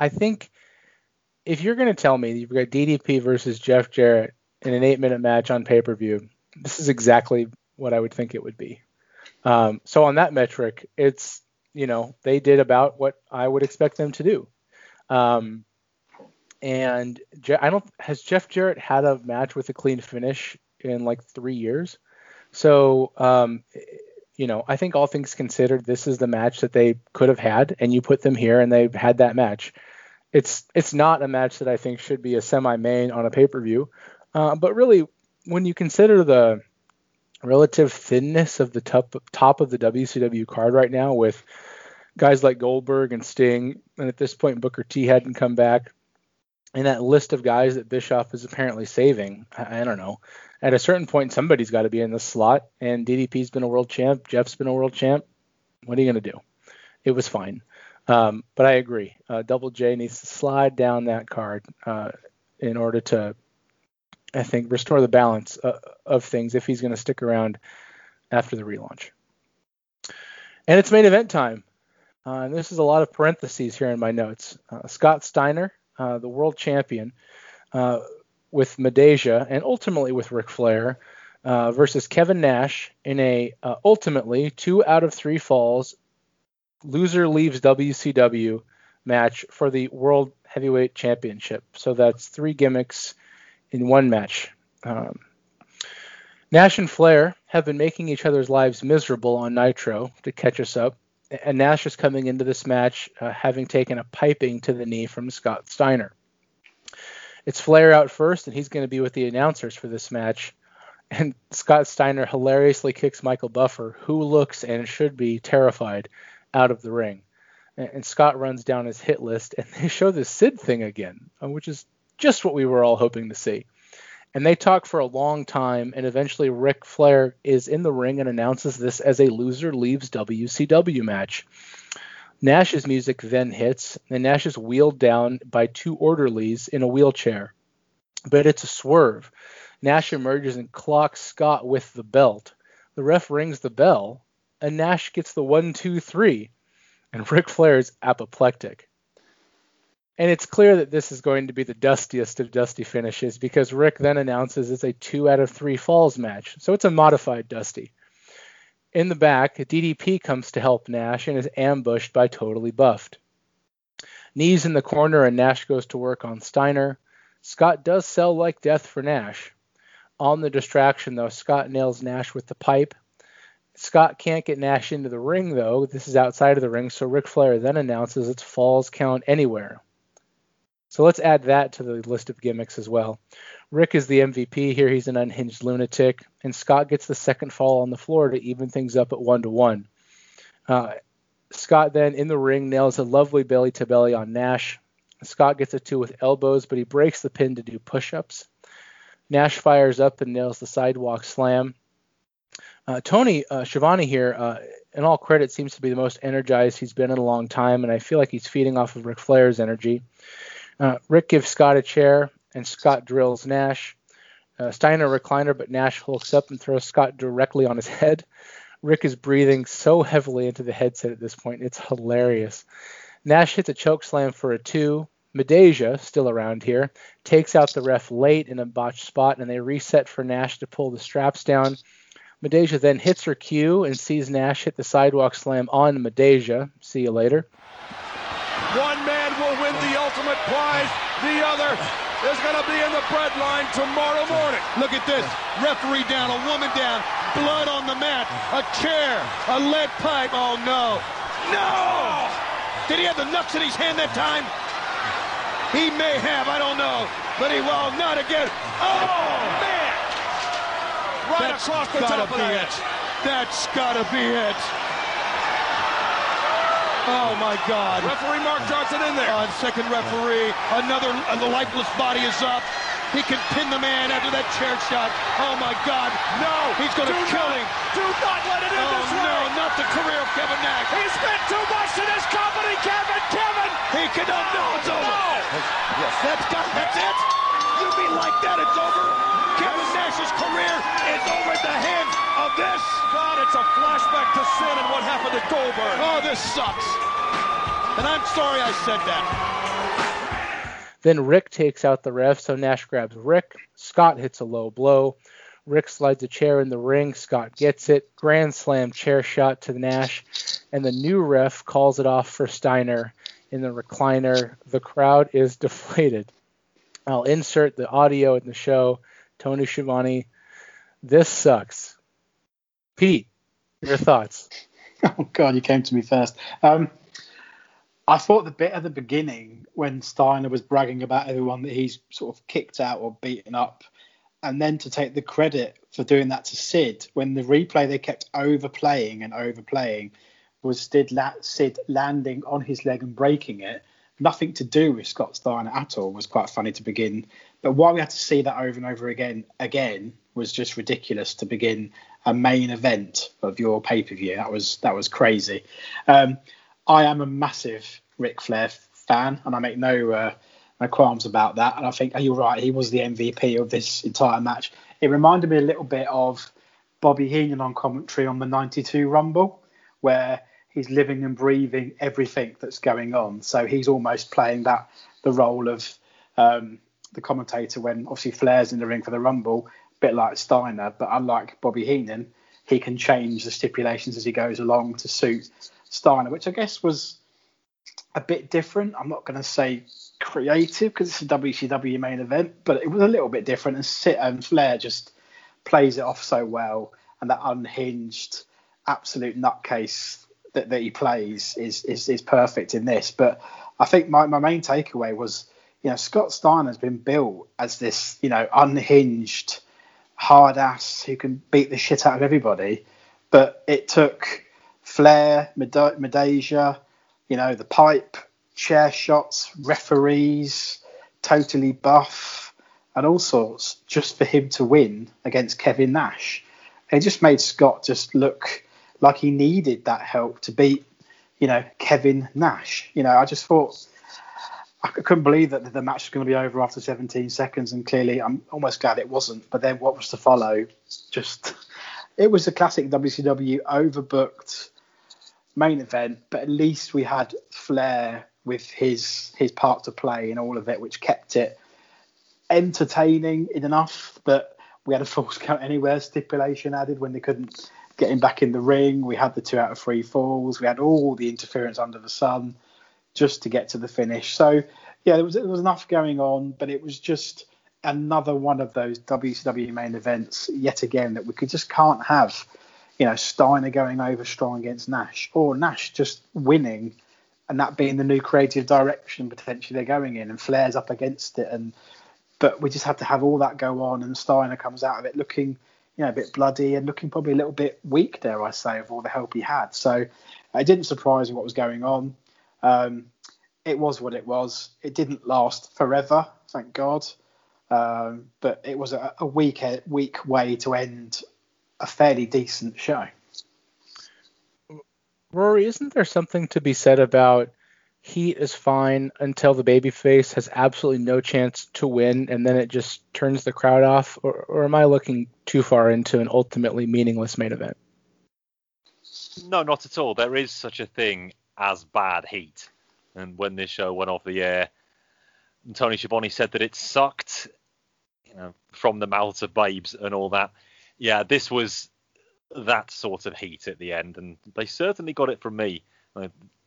I think if you're going to tell me you've got DDP versus Jeff Jarrett in an eight-minute match on pay-per-view, this is exactly what I would think it would be. Um, so on that metric, it's you know they did about what I would expect them to do. Um, and Je- I don't has Jeff Jarrett had a match with a clean finish in like three years. So um, you know, I think all things considered, this is the match that they could have had, and you put them here, and they've had that match. It's it's not a match that I think should be a semi-main on a pay-per-view, uh, but really, when you consider the relative thinness of the top top of the WCW card right now, with guys like Goldberg and Sting, and at this point Booker T hadn't come back, and that list of guys that Bischoff is apparently saving, I, I don't know. At a certain point somebody's got to be in the slot and ddp's been a world champ jeff's been a world champ. What are you to do? It was fine um, but i agree. Uh, double j needs to slide down that card uh, in order to i think restore the balance uh, of things if he's going to stick around after the relaunch. And it's main event time. Uh, and this is a lot of parentheses here in my notes. Uh, scott steiner uh, the world champion uh, with Midajah and ultimately with Ric Flair uh, versus Kevin Nash in a uh, ultimately two out of three falls loser leaves WCW match for the World Heavyweight Championship. So that's three gimmicks in one match. Um, Nash and Flair have been making each other's lives miserable on Nitro to catch us up. And Nash is coming into this match uh, having taken a piping to the knee from Scott Steiner. It's Flair out first, and he's going to be with the announcers for this match. And Scott Steiner hilariously kicks Michael Buffer, who looks and should be terrified, out of the ring. And Scott runs down his hit list, and they show the Sid thing again, uh, which is just what we were all hoping to see. And they talk for a long time, and eventually Ric Flair is in the ring and announces this as a loser leaves WCW match. Nash's music then hits, and Nash is wheeled down by two orderlies in a wheelchair. But it's a swerve. Nash emerges and clocks Scott with the belt. The ref rings the bell, and Nash gets the one, two, three, and Ric Flair is apoplectic. And it's clear that this is going to be the dustiest of dusty finishes because Ric then announces it's a two out of three falls match. So it's a modified dusty. In the back, DDP comes to help Nash and is ambushed by Totally Buffed. Knees in the corner, and Nash goes to work on Steiner. Scott does sell like death for Nash. On the distraction, though, Scott nails Nash with the pipe. Scott can't get Nash into the ring, though. This is outside of the ring, so Ric Flair then announces it's falls count anywhere. So let's add that to the list of gimmicks as well. Ric is the MVP here. He's an unhinged lunatic, and Scott gets the second fall on the floor to even things up at one to one. Uh, Scott then in the ring nails a lovely belly to belly on Nash. Scott gets a two with elbows, but he breaks the pin to do push ups. Nash fires up and nails the sidewalk slam. Uh, Tony uh, Schiavone here, uh, in all credit, seems to be the most energized he's been in a long time, and I feel like he's feeding off of Ric Flair's energy. Uh, Ric gives Scott a chair, and Scott drills Nash. Uh, Steiner recliner, but Nash hooks up and throws Scott directly on his head. Ric is breathing so heavily into the headset at this point. It's hilarious. Nash hits a choke slam for a two. Midajah, still around here, takes out the ref late in a botched spot, and they reset for Nash to pull the straps down. Midajah then hits her cue and sees Nash hit the sidewalk slam on Midajah. See you later. One man will win the ultimate prize. The other is going to be in the breadline tomorrow morning. Look at this. Referee down, a woman down, blood on the mat, a chair, a lead pipe. Oh, no. No! Did he have the nuts in his hand that time? He may have, I don't know. But he will not again. Oh, man! Right That's across the top of be the it. That's gotta be it. Oh my God. Referee Mark Johnson in there. On second referee, another, uh, the lifeless body is up. He can pin the man after that chair shot. Oh my God. No. He's gonna kill not, him. Do not let it in Oh this no, not the career of Kevin Nash. He spent too much in his company, Kevin. Kevin. He can, oh no, it's over. Yes. That's got, that's it. You like that it's over? Kevin Nash's career is over at the hands of this. God, it's a flashback to Sin and what happened to Goldberg. Oh, this sucks. And I'm sorry I said that. Then Ric takes out the ref, so Nash grabs Ric. Scott hits a low blow. Ric slides a chair in the ring. Scott gets it. Grand slam chair shot to Nash. And the new ref calls it off for Steiner in the recliner. The crowd is [LAUGHS] deflated. I'll insert the audio in the show. Tony Schiavone. This sucks. Pete, your [LAUGHS] thoughts? Oh God, you came to me first. Um, I thought the bit at the beginning when Steiner was bragging about everyone that he's sort of kicked out or beaten up, and then to take the credit for doing that to Sid when the replay they kept overplaying and overplaying was Sid, Sid landing on his leg and breaking it. Nothing to do with Scott Steiner at all was quite funny to begin. But why we had to see that over and over again again was just ridiculous to begin a main event of your pay per view. That was that was crazy. Um, I am a massive Ric Flair fan, and I make no uh, no qualms about that. And I think oh, you're right; he was the MVP of this entire match. It reminded me a little bit of Bobby Heenan on commentary on the '92 Rumble, where he's living and breathing everything that's going on. So he's almost playing that the role of um, the commentator when obviously Flair's in the ring for the Rumble, a bit like Steiner, but unlike Bobby Heenan, he can change the stipulations as he goes along to suit Steiner, which I guess was a bit different. I'm not going to say creative because it's a WCW main event, but it was a little bit different. And Sit and Flair just plays it off so well, and that unhinged, absolute nutcase that, that he plays is, is is perfect in this. But I think my, my main takeaway was, you know, Scott Steiner's been built as this, you know, unhinged, hard ass who can beat the shit out of everybody. But it took Flair, Meda- Midajah, you know, the pipe, chair shots, referees, totally buff, and all sorts just for him to win against Kevin Nash. It just made Scott just look like he needed that help to beat, you know, Kevin Nash. You know, I just thought I couldn't believe that the match was going to be over after 17 seconds, and clearly I'm almost glad it wasn't. But then what was to follow? Just it was a classic WCW overbooked main event, but at least we had Flair with his his part to play in all of it, which kept it entertaining enough that we had a false [LAUGHS] count anywhere stipulation added when they couldn't get him back in the ring. We had the two out of three falls. We had all the interference under the sun just to get to the finish. So yeah, there was there was enough going on, but it was just another one of those WCW main events yet again that we could just can't have. You know, Steiner going over strong against Nash, or Nash just winning, and that being the new creative direction potentially they're going in, and Flair's up against it, and but we just had to have all that go on, and Steiner comes out of it looking, you know, a bit bloody and looking probably a little bit weak, dare I say, of all the help he had. So it didn't surprise me what was going on. Um, it was what it was. It didn't last forever, thank God. Um, but it was a, a weak, a weak way to end a fairly decent show. Rory, isn't there something to be said about Heat is fine until the babyface has absolutely no chance to win, and then it just turns the crowd off? Or, or am I looking too far into an ultimately meaningless main event? No, not at all. There is such a thing as bad heat. And when this show went off the air, Tony Schiavone said that it sucked, you know, from the mouths of babes and all that. Yeah, this was that sort of heat at the end, and they certainly got it from me.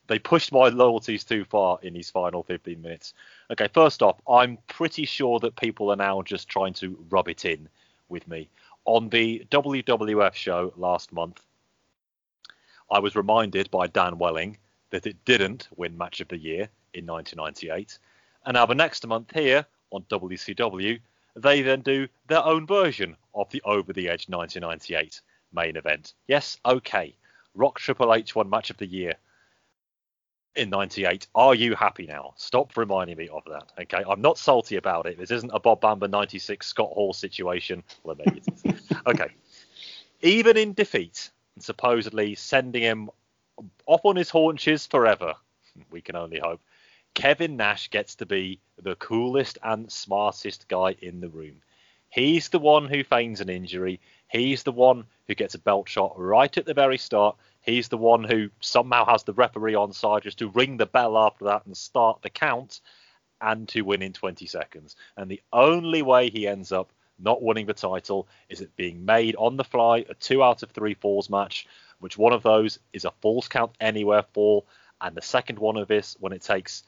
They pushed my loyalties too far in these final 15 minutes. Okay, first off, I'm pretty sure that people are now just trying to rub it in with me. On the WWF show last month, I was reminded by Dan Welling that it didn't win Match of the Year in 1998. And now the next month here on WCW, they then do their own version of the Over the Edge 1998 main event. Yes, okay. Rock Triple H won Match of the Year in 98. Are you happy now? Stop reminding me of that. Okay. I'm not salty about it. This isn't a Bob Bamber 96 Scott Hall situation. Well, maybe it is. [LAUGHS] okay. Even in defeat, and supposedly sending him off on his haunches forever, we can only hope, Kevin Nash gets to be the coolest and smartest guy in the room. He's the one who feigns an injury. He's the one who gets a belt shot right at the very start. He's the one who somehow has the referee on side just to ring the bell after that and start the count and to win in 20 seconds. And the only way he ends up not winning the title is it being made on the fly, a two out of three falls match, which one of those is a falls count anywhere fall, and the second one of this when it takes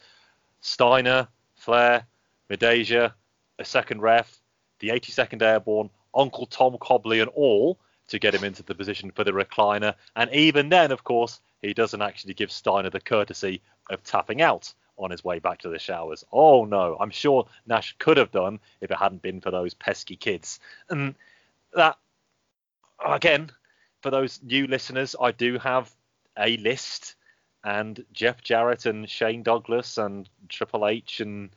Steiner, Flair, Midajah, a second ref, the 82nd Airborne, Uncle Tom Cobley, and all to get him into the position for the recliner. And even then, of course, he doesn't actually give Steiner the courtesy of tapping out on his way back to the showers. Oh no, I'm sure Nash could have done if it hadn't been for those pesky kids. And that, again, for those new listeners, I do have a list, and Jeff Jarrett and Shane Douglas and Triple H and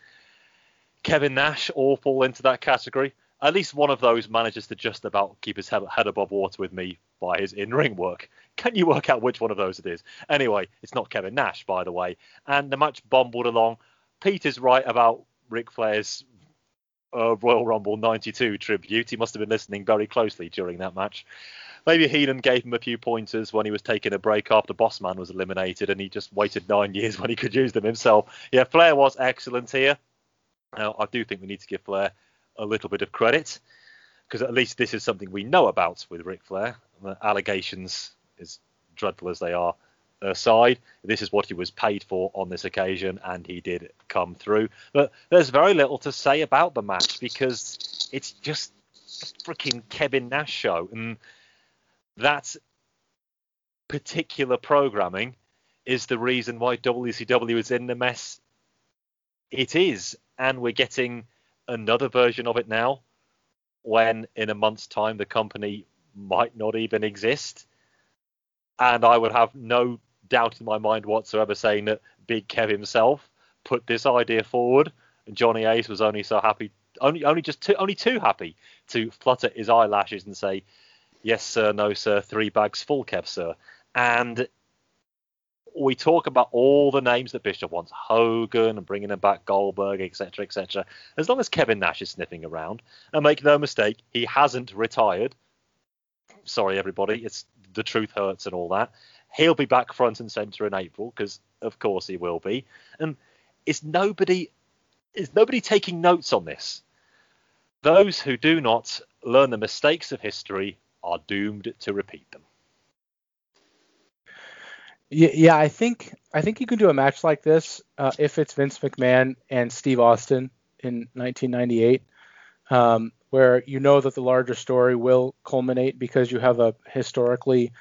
Kevin Nash all fall into that category at least one of those manages to just about keep his head, above water with me by his in-ring work. Can you work out which one of those it is? Anyway, it's not Kevin Nash, by the way. And the match bumbled along. Pete is right about Ric Flair's uh, Royal Rumble 92 tribute. He must have been listening very closely during that match. Maybe Heenan gave him a few pointers when he was taking a break after Bossman was eliminated, and he just waited nine [LAUGHS] years when he could use them himself. Yeah, Flair was excellent here. Now, I do think we need to give Flair a little bit of credit because at least this is something we know about with Ric Flair. The allegations, as dreadful as they are, aside, this is what he was paid for on this occasion, and he did come through. But there's very little to say about the match because it's just a freaking Kevin Nash show, and that particular programming is the reason why WCW is in the mess it is, and we're getting another version of it now when in a month's time the company might not even exist. And I would have no doubt in my mind whatsoever saying that Big Kev himself put this idea forward. And Johnny Ace was only so happy, only only just too, only too happy to flutter his eyelashes and say, "Yes, sir, no, sir, three bags full, Kev, sir." And we talk about all the names that Bischoff wants, Hogan and bringing him back, Goldberg, etc., etc. As long as Kevin Nash is sniffing around, and make no mistake, he hasn't retired. sorry everybody, it's the truth hurts and all that. He'll be back front and center in April because of course he will be. And is nobody is nobody taking notes on this? Those who do not learn the mistakes of history are doomed to repeat them. Yeah, yeah, I think I think you can do a match like this uh, if it's Vince McMahon and Steve Austin in 1998, um, where you know that the larger story will culminate because you have a historically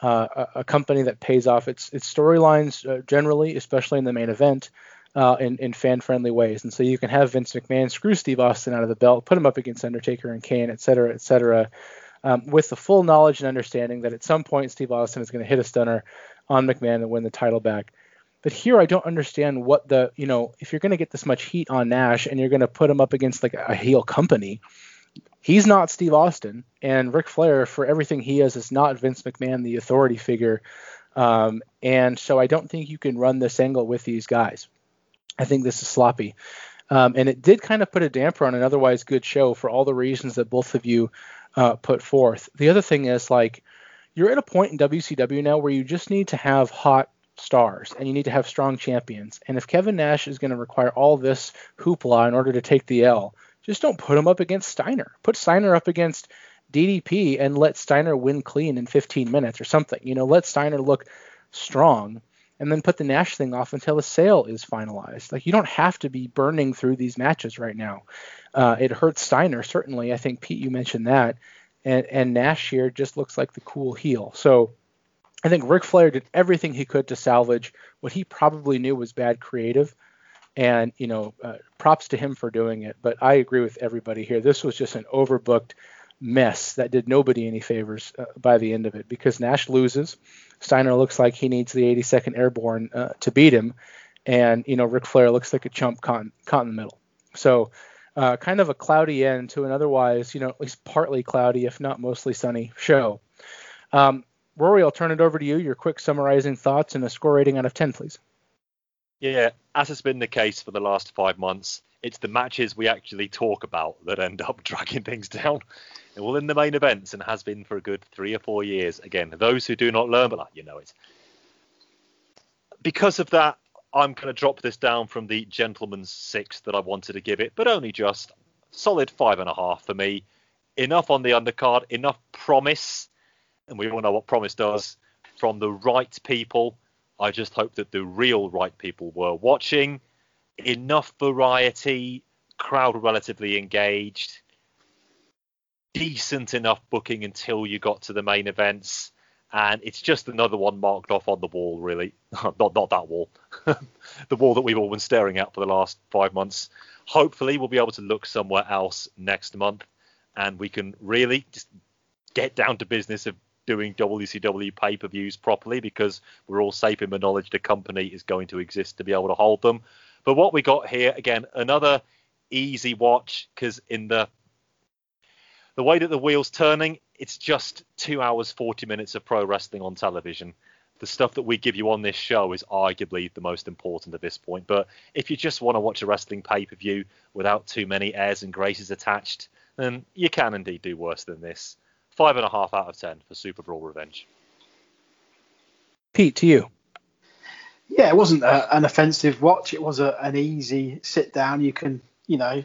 uh, a, company that pays off its its storylines uh, generally, especially in the main event, uh, in in fan friendly ways. And so you can have Vince McMahon screw Steve Austin out of the belt, put him up against Undertaker and Kane, et cetera, et cetera. Um, with the full knowledge and understanding that at some point Steve Austin is going to hit a stunner on McMahon and win the title back. But here I don't understand what the, you know, if you're going to get this much heat on Nash and you're going to put him up against like a heel company, he's not Steve Austin. And Ric Flair, for everything he is, is not Vince McMahon, the authority figure. Um, and so I don't think you can run this angle with these guys. I think this is sloppy. Um, and it did kind of put a damper on an otherwise good show for all the reasons that both of you uh, put forth. The other thing is like, you're at a point in WCW now where you just need to have hot stars and you need to have strong champions. And if Kevin Nash is going to require all this hoopla in order to take the L, just don't put him up against Steiner. Put Steiner up against DDP and let Steiner win clean in 15 minutes or something. You know, let Steiner look strong and then put the Nash thing off until the sale is finalized. Like you don't have to be burning through these matches right now. Uh, it hurts Steiner certainly. I think Pete, you mentioned that and and Nash here just looks like the cool heel. So I think Ric Flair did everything he could to salvage what he probably knew was bad creative, and you know, uh, props to him for doing it. But I agree with everybody here. This was just an overbooked mess that did nobody any favors uh, by the end of it because Nash loses. Steiner looks like he needs the 82nd Airborne uh, to beat him, and you know, Ric Flair looks like a chump caught, caught in the middle. So uh, kind of a cloudy end to an otherwise, you know, at least partly cloudy, if not mostly sunny show. Um, Rory, I'll turn it over to you. Your quick summarizing thoughts and a score rating out of 10, please. Yeah, as has been the case for the last five months, it's the matches we actually talk about that end up [LAUGHS] dragging things down. Well, in the main events, and has been for a good three or four years. Again, those who do not learn, but you know it. Because of that, I'm going to drop this down from the gentleman's six that I wanted to give it, but only just solid five and a half for me. Enough on the undercard, enough promise, and we all know what promise does from the right people. I just hope that the real right people were watching. Enough variety, crowd relatively engaged, decent enough booking until you got to the main events and it's just another one marked off on the wall, really. [LAUGHS] not not that wall, [LAUGHS] the wall that we've all been staring at for the last five months. Hopefully, we'll be able to look somewhere else next month, and we can really just get down to business of doing WCW pay-per-views properly because we're all safe in the knowledge the company is going to exist to be able to hold them. But what we got here again, another easy watch because in the the way that the wheel's turning, it's just two hours, 40 minutes of pro wrestling on television. The stuff that we give you on this show is arguably the most important at this point. But if you just want to watch a wrestling pay per view without too many airs and graces attached, then you can indeed do worse than this. Five and a half out of ten for Super Brawl Revenge. Pete, to you. Yeah, it wasn't a, an offensive watch. It was a, an easy sit down. You can, you know,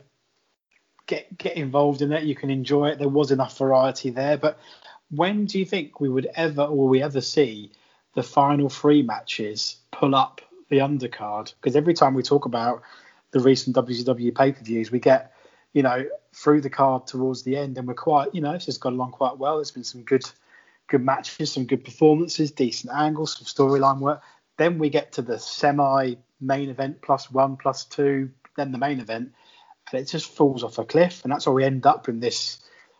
get get involved in it. You can enjoy it. There was enough variety there. But when do you think we would ever, or will we ever see the final three matches pull up the undercard? Because every time we talk about the recent WCW pay per views, we get, you know, through the card towards the end, and we're quite, you know, it's just gone along quite well. There's been some good, good matches, some good performances, decent angles, some storyline work. Then we get to the semi main event plus one plus two, then the main event and it just falls off a cliff, and that's why we end up in this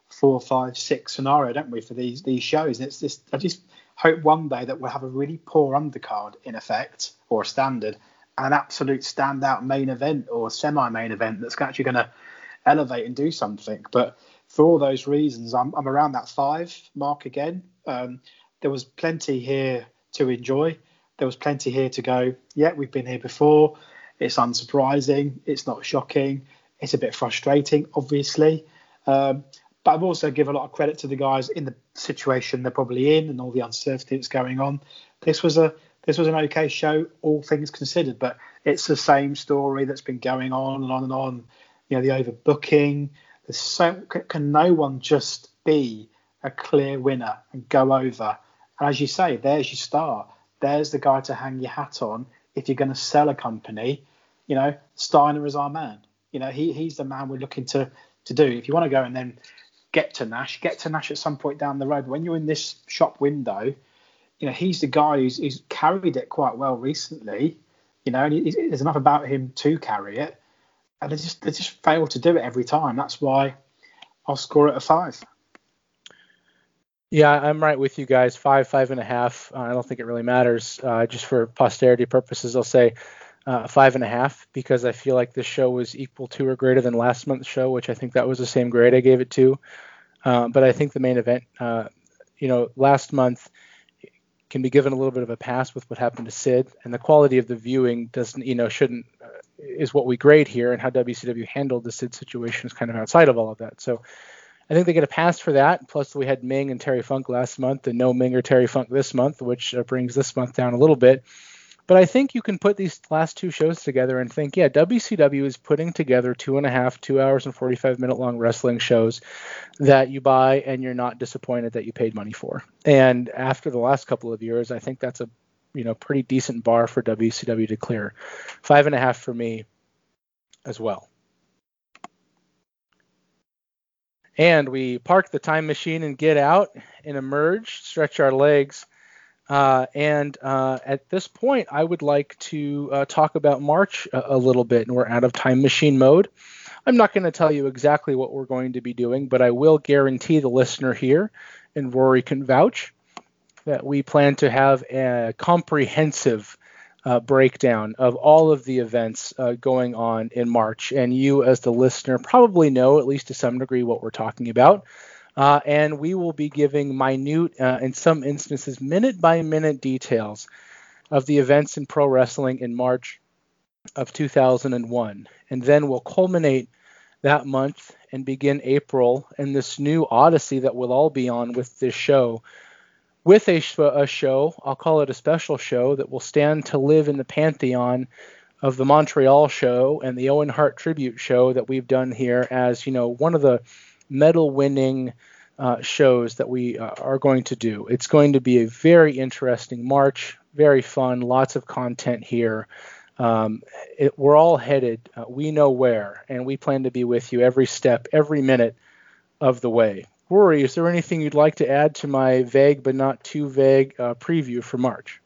four, five, six scenario, don't we, for these these shows? And it's just I just hope one day that we'll have a really poor undercard in effect or a standard, and an absolute standout main event or semi-main event that's actually going to elevate and do something. But for all those reasons, I'm, I'm around that five mark again. Um, there was plenty here to enjoy. There was plenty here to go. Yeah, we've been here before. It's unsurprising. It's not shocking. It's a bit frustrating, obviously. Um, But I've also given a lot of credit to the guys in the situation they're probably in and all the uncertainty that's going on. This was a this was an okay show, all things considered. But it's the same story that's been going on and on and on. You know, the overbooking. There's so can no one just be a clear winner and go over. And as you say, there's your star. There's the guy to hang your hat on if you're going to sell a company. You know, Steiner is our man. You know, he, he's the man we're looking to to do. If you want to go and then get to Nash, get to Nash at some point down the road. When you're in this shop window, you know, he's the guy who's, who's carried it quite well recently. You know, and he, there's enough about him to carry it. And they just they just fail to do it every time. That's why I'll score it a five. Yeah, I'm right with you guys. Five, five and a half. Uh, I don't think it really matters. Uh, just for posterity purposes, I'll say uh, five and a half because I feel like this show was equal to or greater than last month's show, which I think that was the same grade I gave it to. Uh, but I think the main event, uh, you know, last month can be given a little bit of a pass with what happened to Sid, and the quality of the viewing doesn't, you know, shouldn't uh, is what we grade here, and how WCW handled the Sid situation is kind of outside of all of that. So I think they get a pass for that. Plus, we had Ming and Terry Funk last month, and no Ming or Terry Funk this month, which uh, brings this month down a little bit. But I think you can put these last two shows together and think, yeah, WCW is putting together two and a half, two hours and 45 minute long wrestling shows that you buy and you're not disappointed that you paid money for. And after the last couple of years, I think that's a you know pretty decent bar for WCW to clear. Five and a half for me as well. And we park the time machine and get out and emerge, stretch our legs. Uh, and uh, at this point, I would like to uh, talk about March a, a, little bit. And we're out of time machine mode. I'm not going to tell you exactly what we're going to be doing, but I will guarantee the listener here, and Rory can vouch, that we plan to have a comprehensive uh, breakdown of all of the events uh, going on in March. And you, as the listener, probably know, at least to some degree, what we're talking about. Uh, and we will be giving minute, uh, in some instances, minute by minute details of the events in pro wrestling in March of 2001. And then we'll culminate that month and begin April and this new odyssey that we'll all be on with this show with a, a show, I'll call it a special show, that will stand to live in the pantheon of the Montreal show and the Owen Hart tribute show that we've done here as, you know, one of the medal winning uh, shows that we uh, are going to do. It's going to be a very interesting March, very fun, lots of content here. Um, it, we're all headed, uh, we know where, and we plan to be with you every step, every minute of the way. Rory, is there anything you'd like to add to my vague but not too vague uh, preview for March?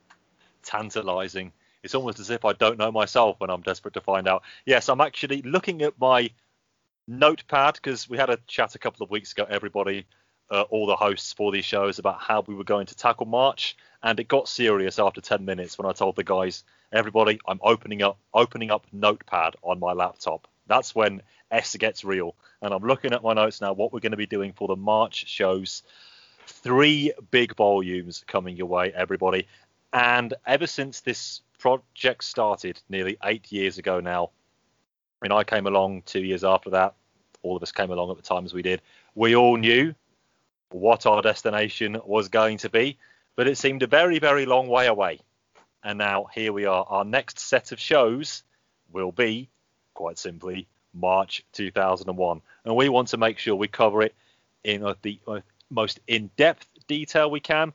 Tantalizing. It's almost as if I don't know myself when I'm desperate to find out. Yes, I'm actually looking at my notepad because we had a chat a couple of weeks ago, everybody, uh, all the hosts for these shows, about how we were going to tackle March, and it got serious after 10 minutes when I told the guys, everybody, I'm opening up opening up Notepad on my laptop. That's when S gets real. And I'm looking at my notes now, what we're going to be doing for the March shows. Three big volumes coming your way, everybody. And ever since this project started nearly eight years ago now, when I came along two years after that, all of us came along at the time as we did, we all knew what our destination was going to be, but it seemed a very, very long way away. And now here we are. Our next set of shows will be, quite simply, March 2001. And we want to make sure we cover it in uh, the uh, most in depth detail we can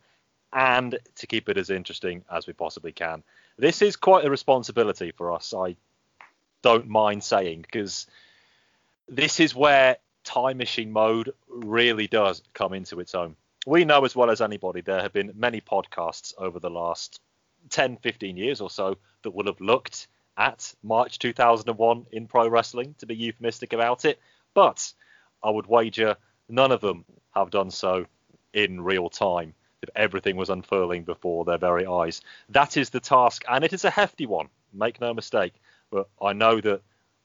and to keep it as interesting as we possibly can. This is quite a responsibility for us, I don't mind saying, because this is where time machine mode really does come into its own. We know as well as anybody there have been many podcasts over the last 10, 15 years or so that will have looked at March 2001 in pro wrestling, to be euphemistic about it. But I would wager none of them have done so in real time, if everything was unfurling before their very eyes. That is the task, and it is a hefty one, make no mistake. But I know that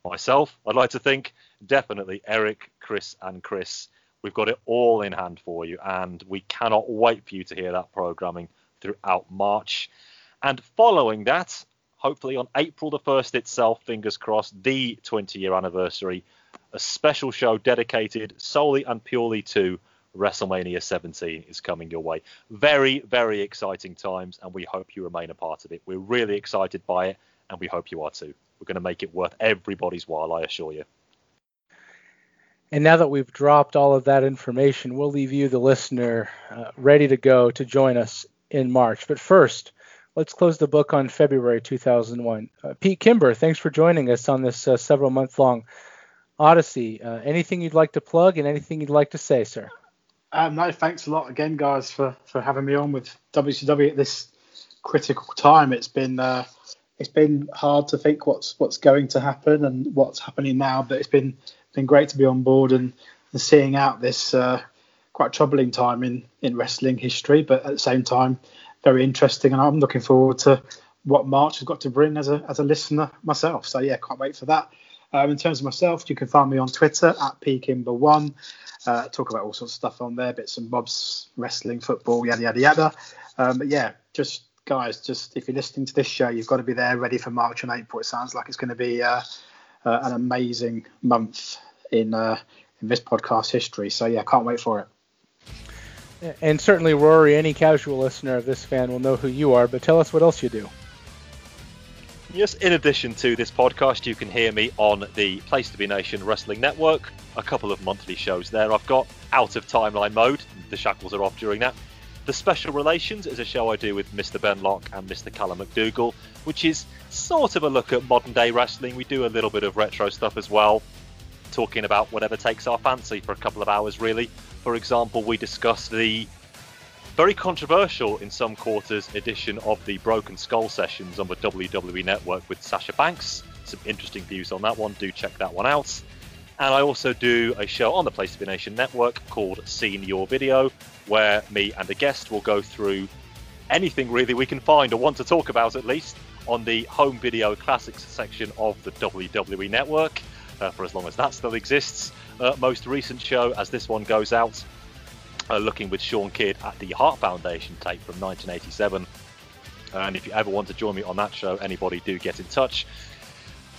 myself, I'd like to think, definitely Eric, Chris, and Chris, we've got it all in hand for you, and we cannot wait for you to hear that programming throughout March. And following that, hopefully on April the 1st itself, fingers crossed, the 20 year anniversary, a special show dedicated solely and purely to WrestleMania 17 is coming your way. Very, very exciting times, and we hope you remain a part of it. We're really excited by it, and we hope you are too. We're going to make it worth everybody's while, I assure you. And now that we've dropped all of that information, we'll leave you, the listener, uh, ready to go to join us in March. But first, let's close the book on February 2001. Uh, Pete Kimber, thanks for joining us on this uh, several month long Odyssey. Uh, anything you'd like to plug and anything you'd like to say, sir? Um, no, thanks a lot again, guys, for, for having me on with WCW at this critical time. It's been uh, it's been hard to think what's what's going to happen and what's happening now, but it's been been great to be on board and, and seeing out this uh, quite troubling time in, in wrestling history, but at the same time, very interesting. And I'm looking forward to what March has got to bring as a, as a listener myself. So, yeah, can't wait for that. Um, in terms of myself, you can find me on Twitter at pkimber1. Uh, talk about all sorts of stuff on there, bits and bobs, wrestling, football, yada, yada, yada. Um, but yeah, just guys, just if you're listening to this show, you've got to be there ready for March and April. It sounds like it's going to be uh, uh, an amazing month in uh, in this podcast history. So yeah, can't wait for it. And certainly, Rory, any casual listener of this fan will know who you are. But tell us what else you do. Yes, in addition to this podcast, you can hear me on the Place to Be Nation Wrestling Network. A couple of monthly shows there. I've got out of timeline mode. The shackles are off during that. The Special Relations is a show I do with Mr. Ben Locke and Mr. Callum McDougall, which is sort of a look at modern day wrestling. We do a little bit of retro stuff as well talking about whatever takes our fancy for a couple of hours, really. For example, we discuss the very controversial in some quarters edition of the Broken Skull sessions on the WWE Network with Sasha Banks. Some interesting views on that one. Do check that one out. And I also do a show on the Place to Be Nation network called Seen Your Video, where me and a guest will go through anything really we can find or want to talk about at least on the home video classics section of the WWE network uh, for as long as that still exists. Uh, most recent show, as this one goes out, uh, looking with Sean Kidd at the Heart Foundation tape from 1987. And if you ever want to join me on that show, anybody do get in touch.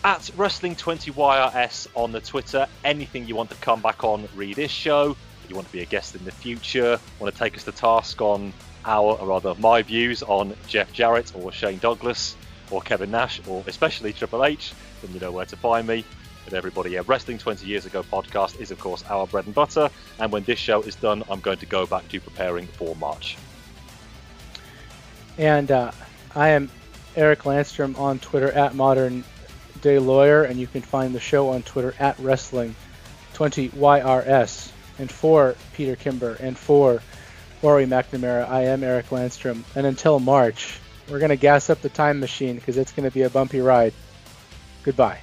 At Wrestling20YRS on the Twitter, anything you want to come back on, read this show, you want to be a guest in the future, want to take us to task on our, or rather my views on Jeff Jarrett or Shane Douglas or Kevin Nash or especially Triple H, then you know where to find me And everybody. Yeah, Wrestling 20 Years Ago podcast is, of course, our bread and butter. And when this show is done, I'm going to go back to preparing for March. And uh, I am Eric Landstrom on Twitter at Modern Day Lawyer, and you can find the show on Twitter at Wrestling 20YRS. And for Peter Kimber and for Rory McNamara, I am Eric Landstrom. And until March, we're going to gas up the time machine because it's going to be a bumpy ride. Goodbye.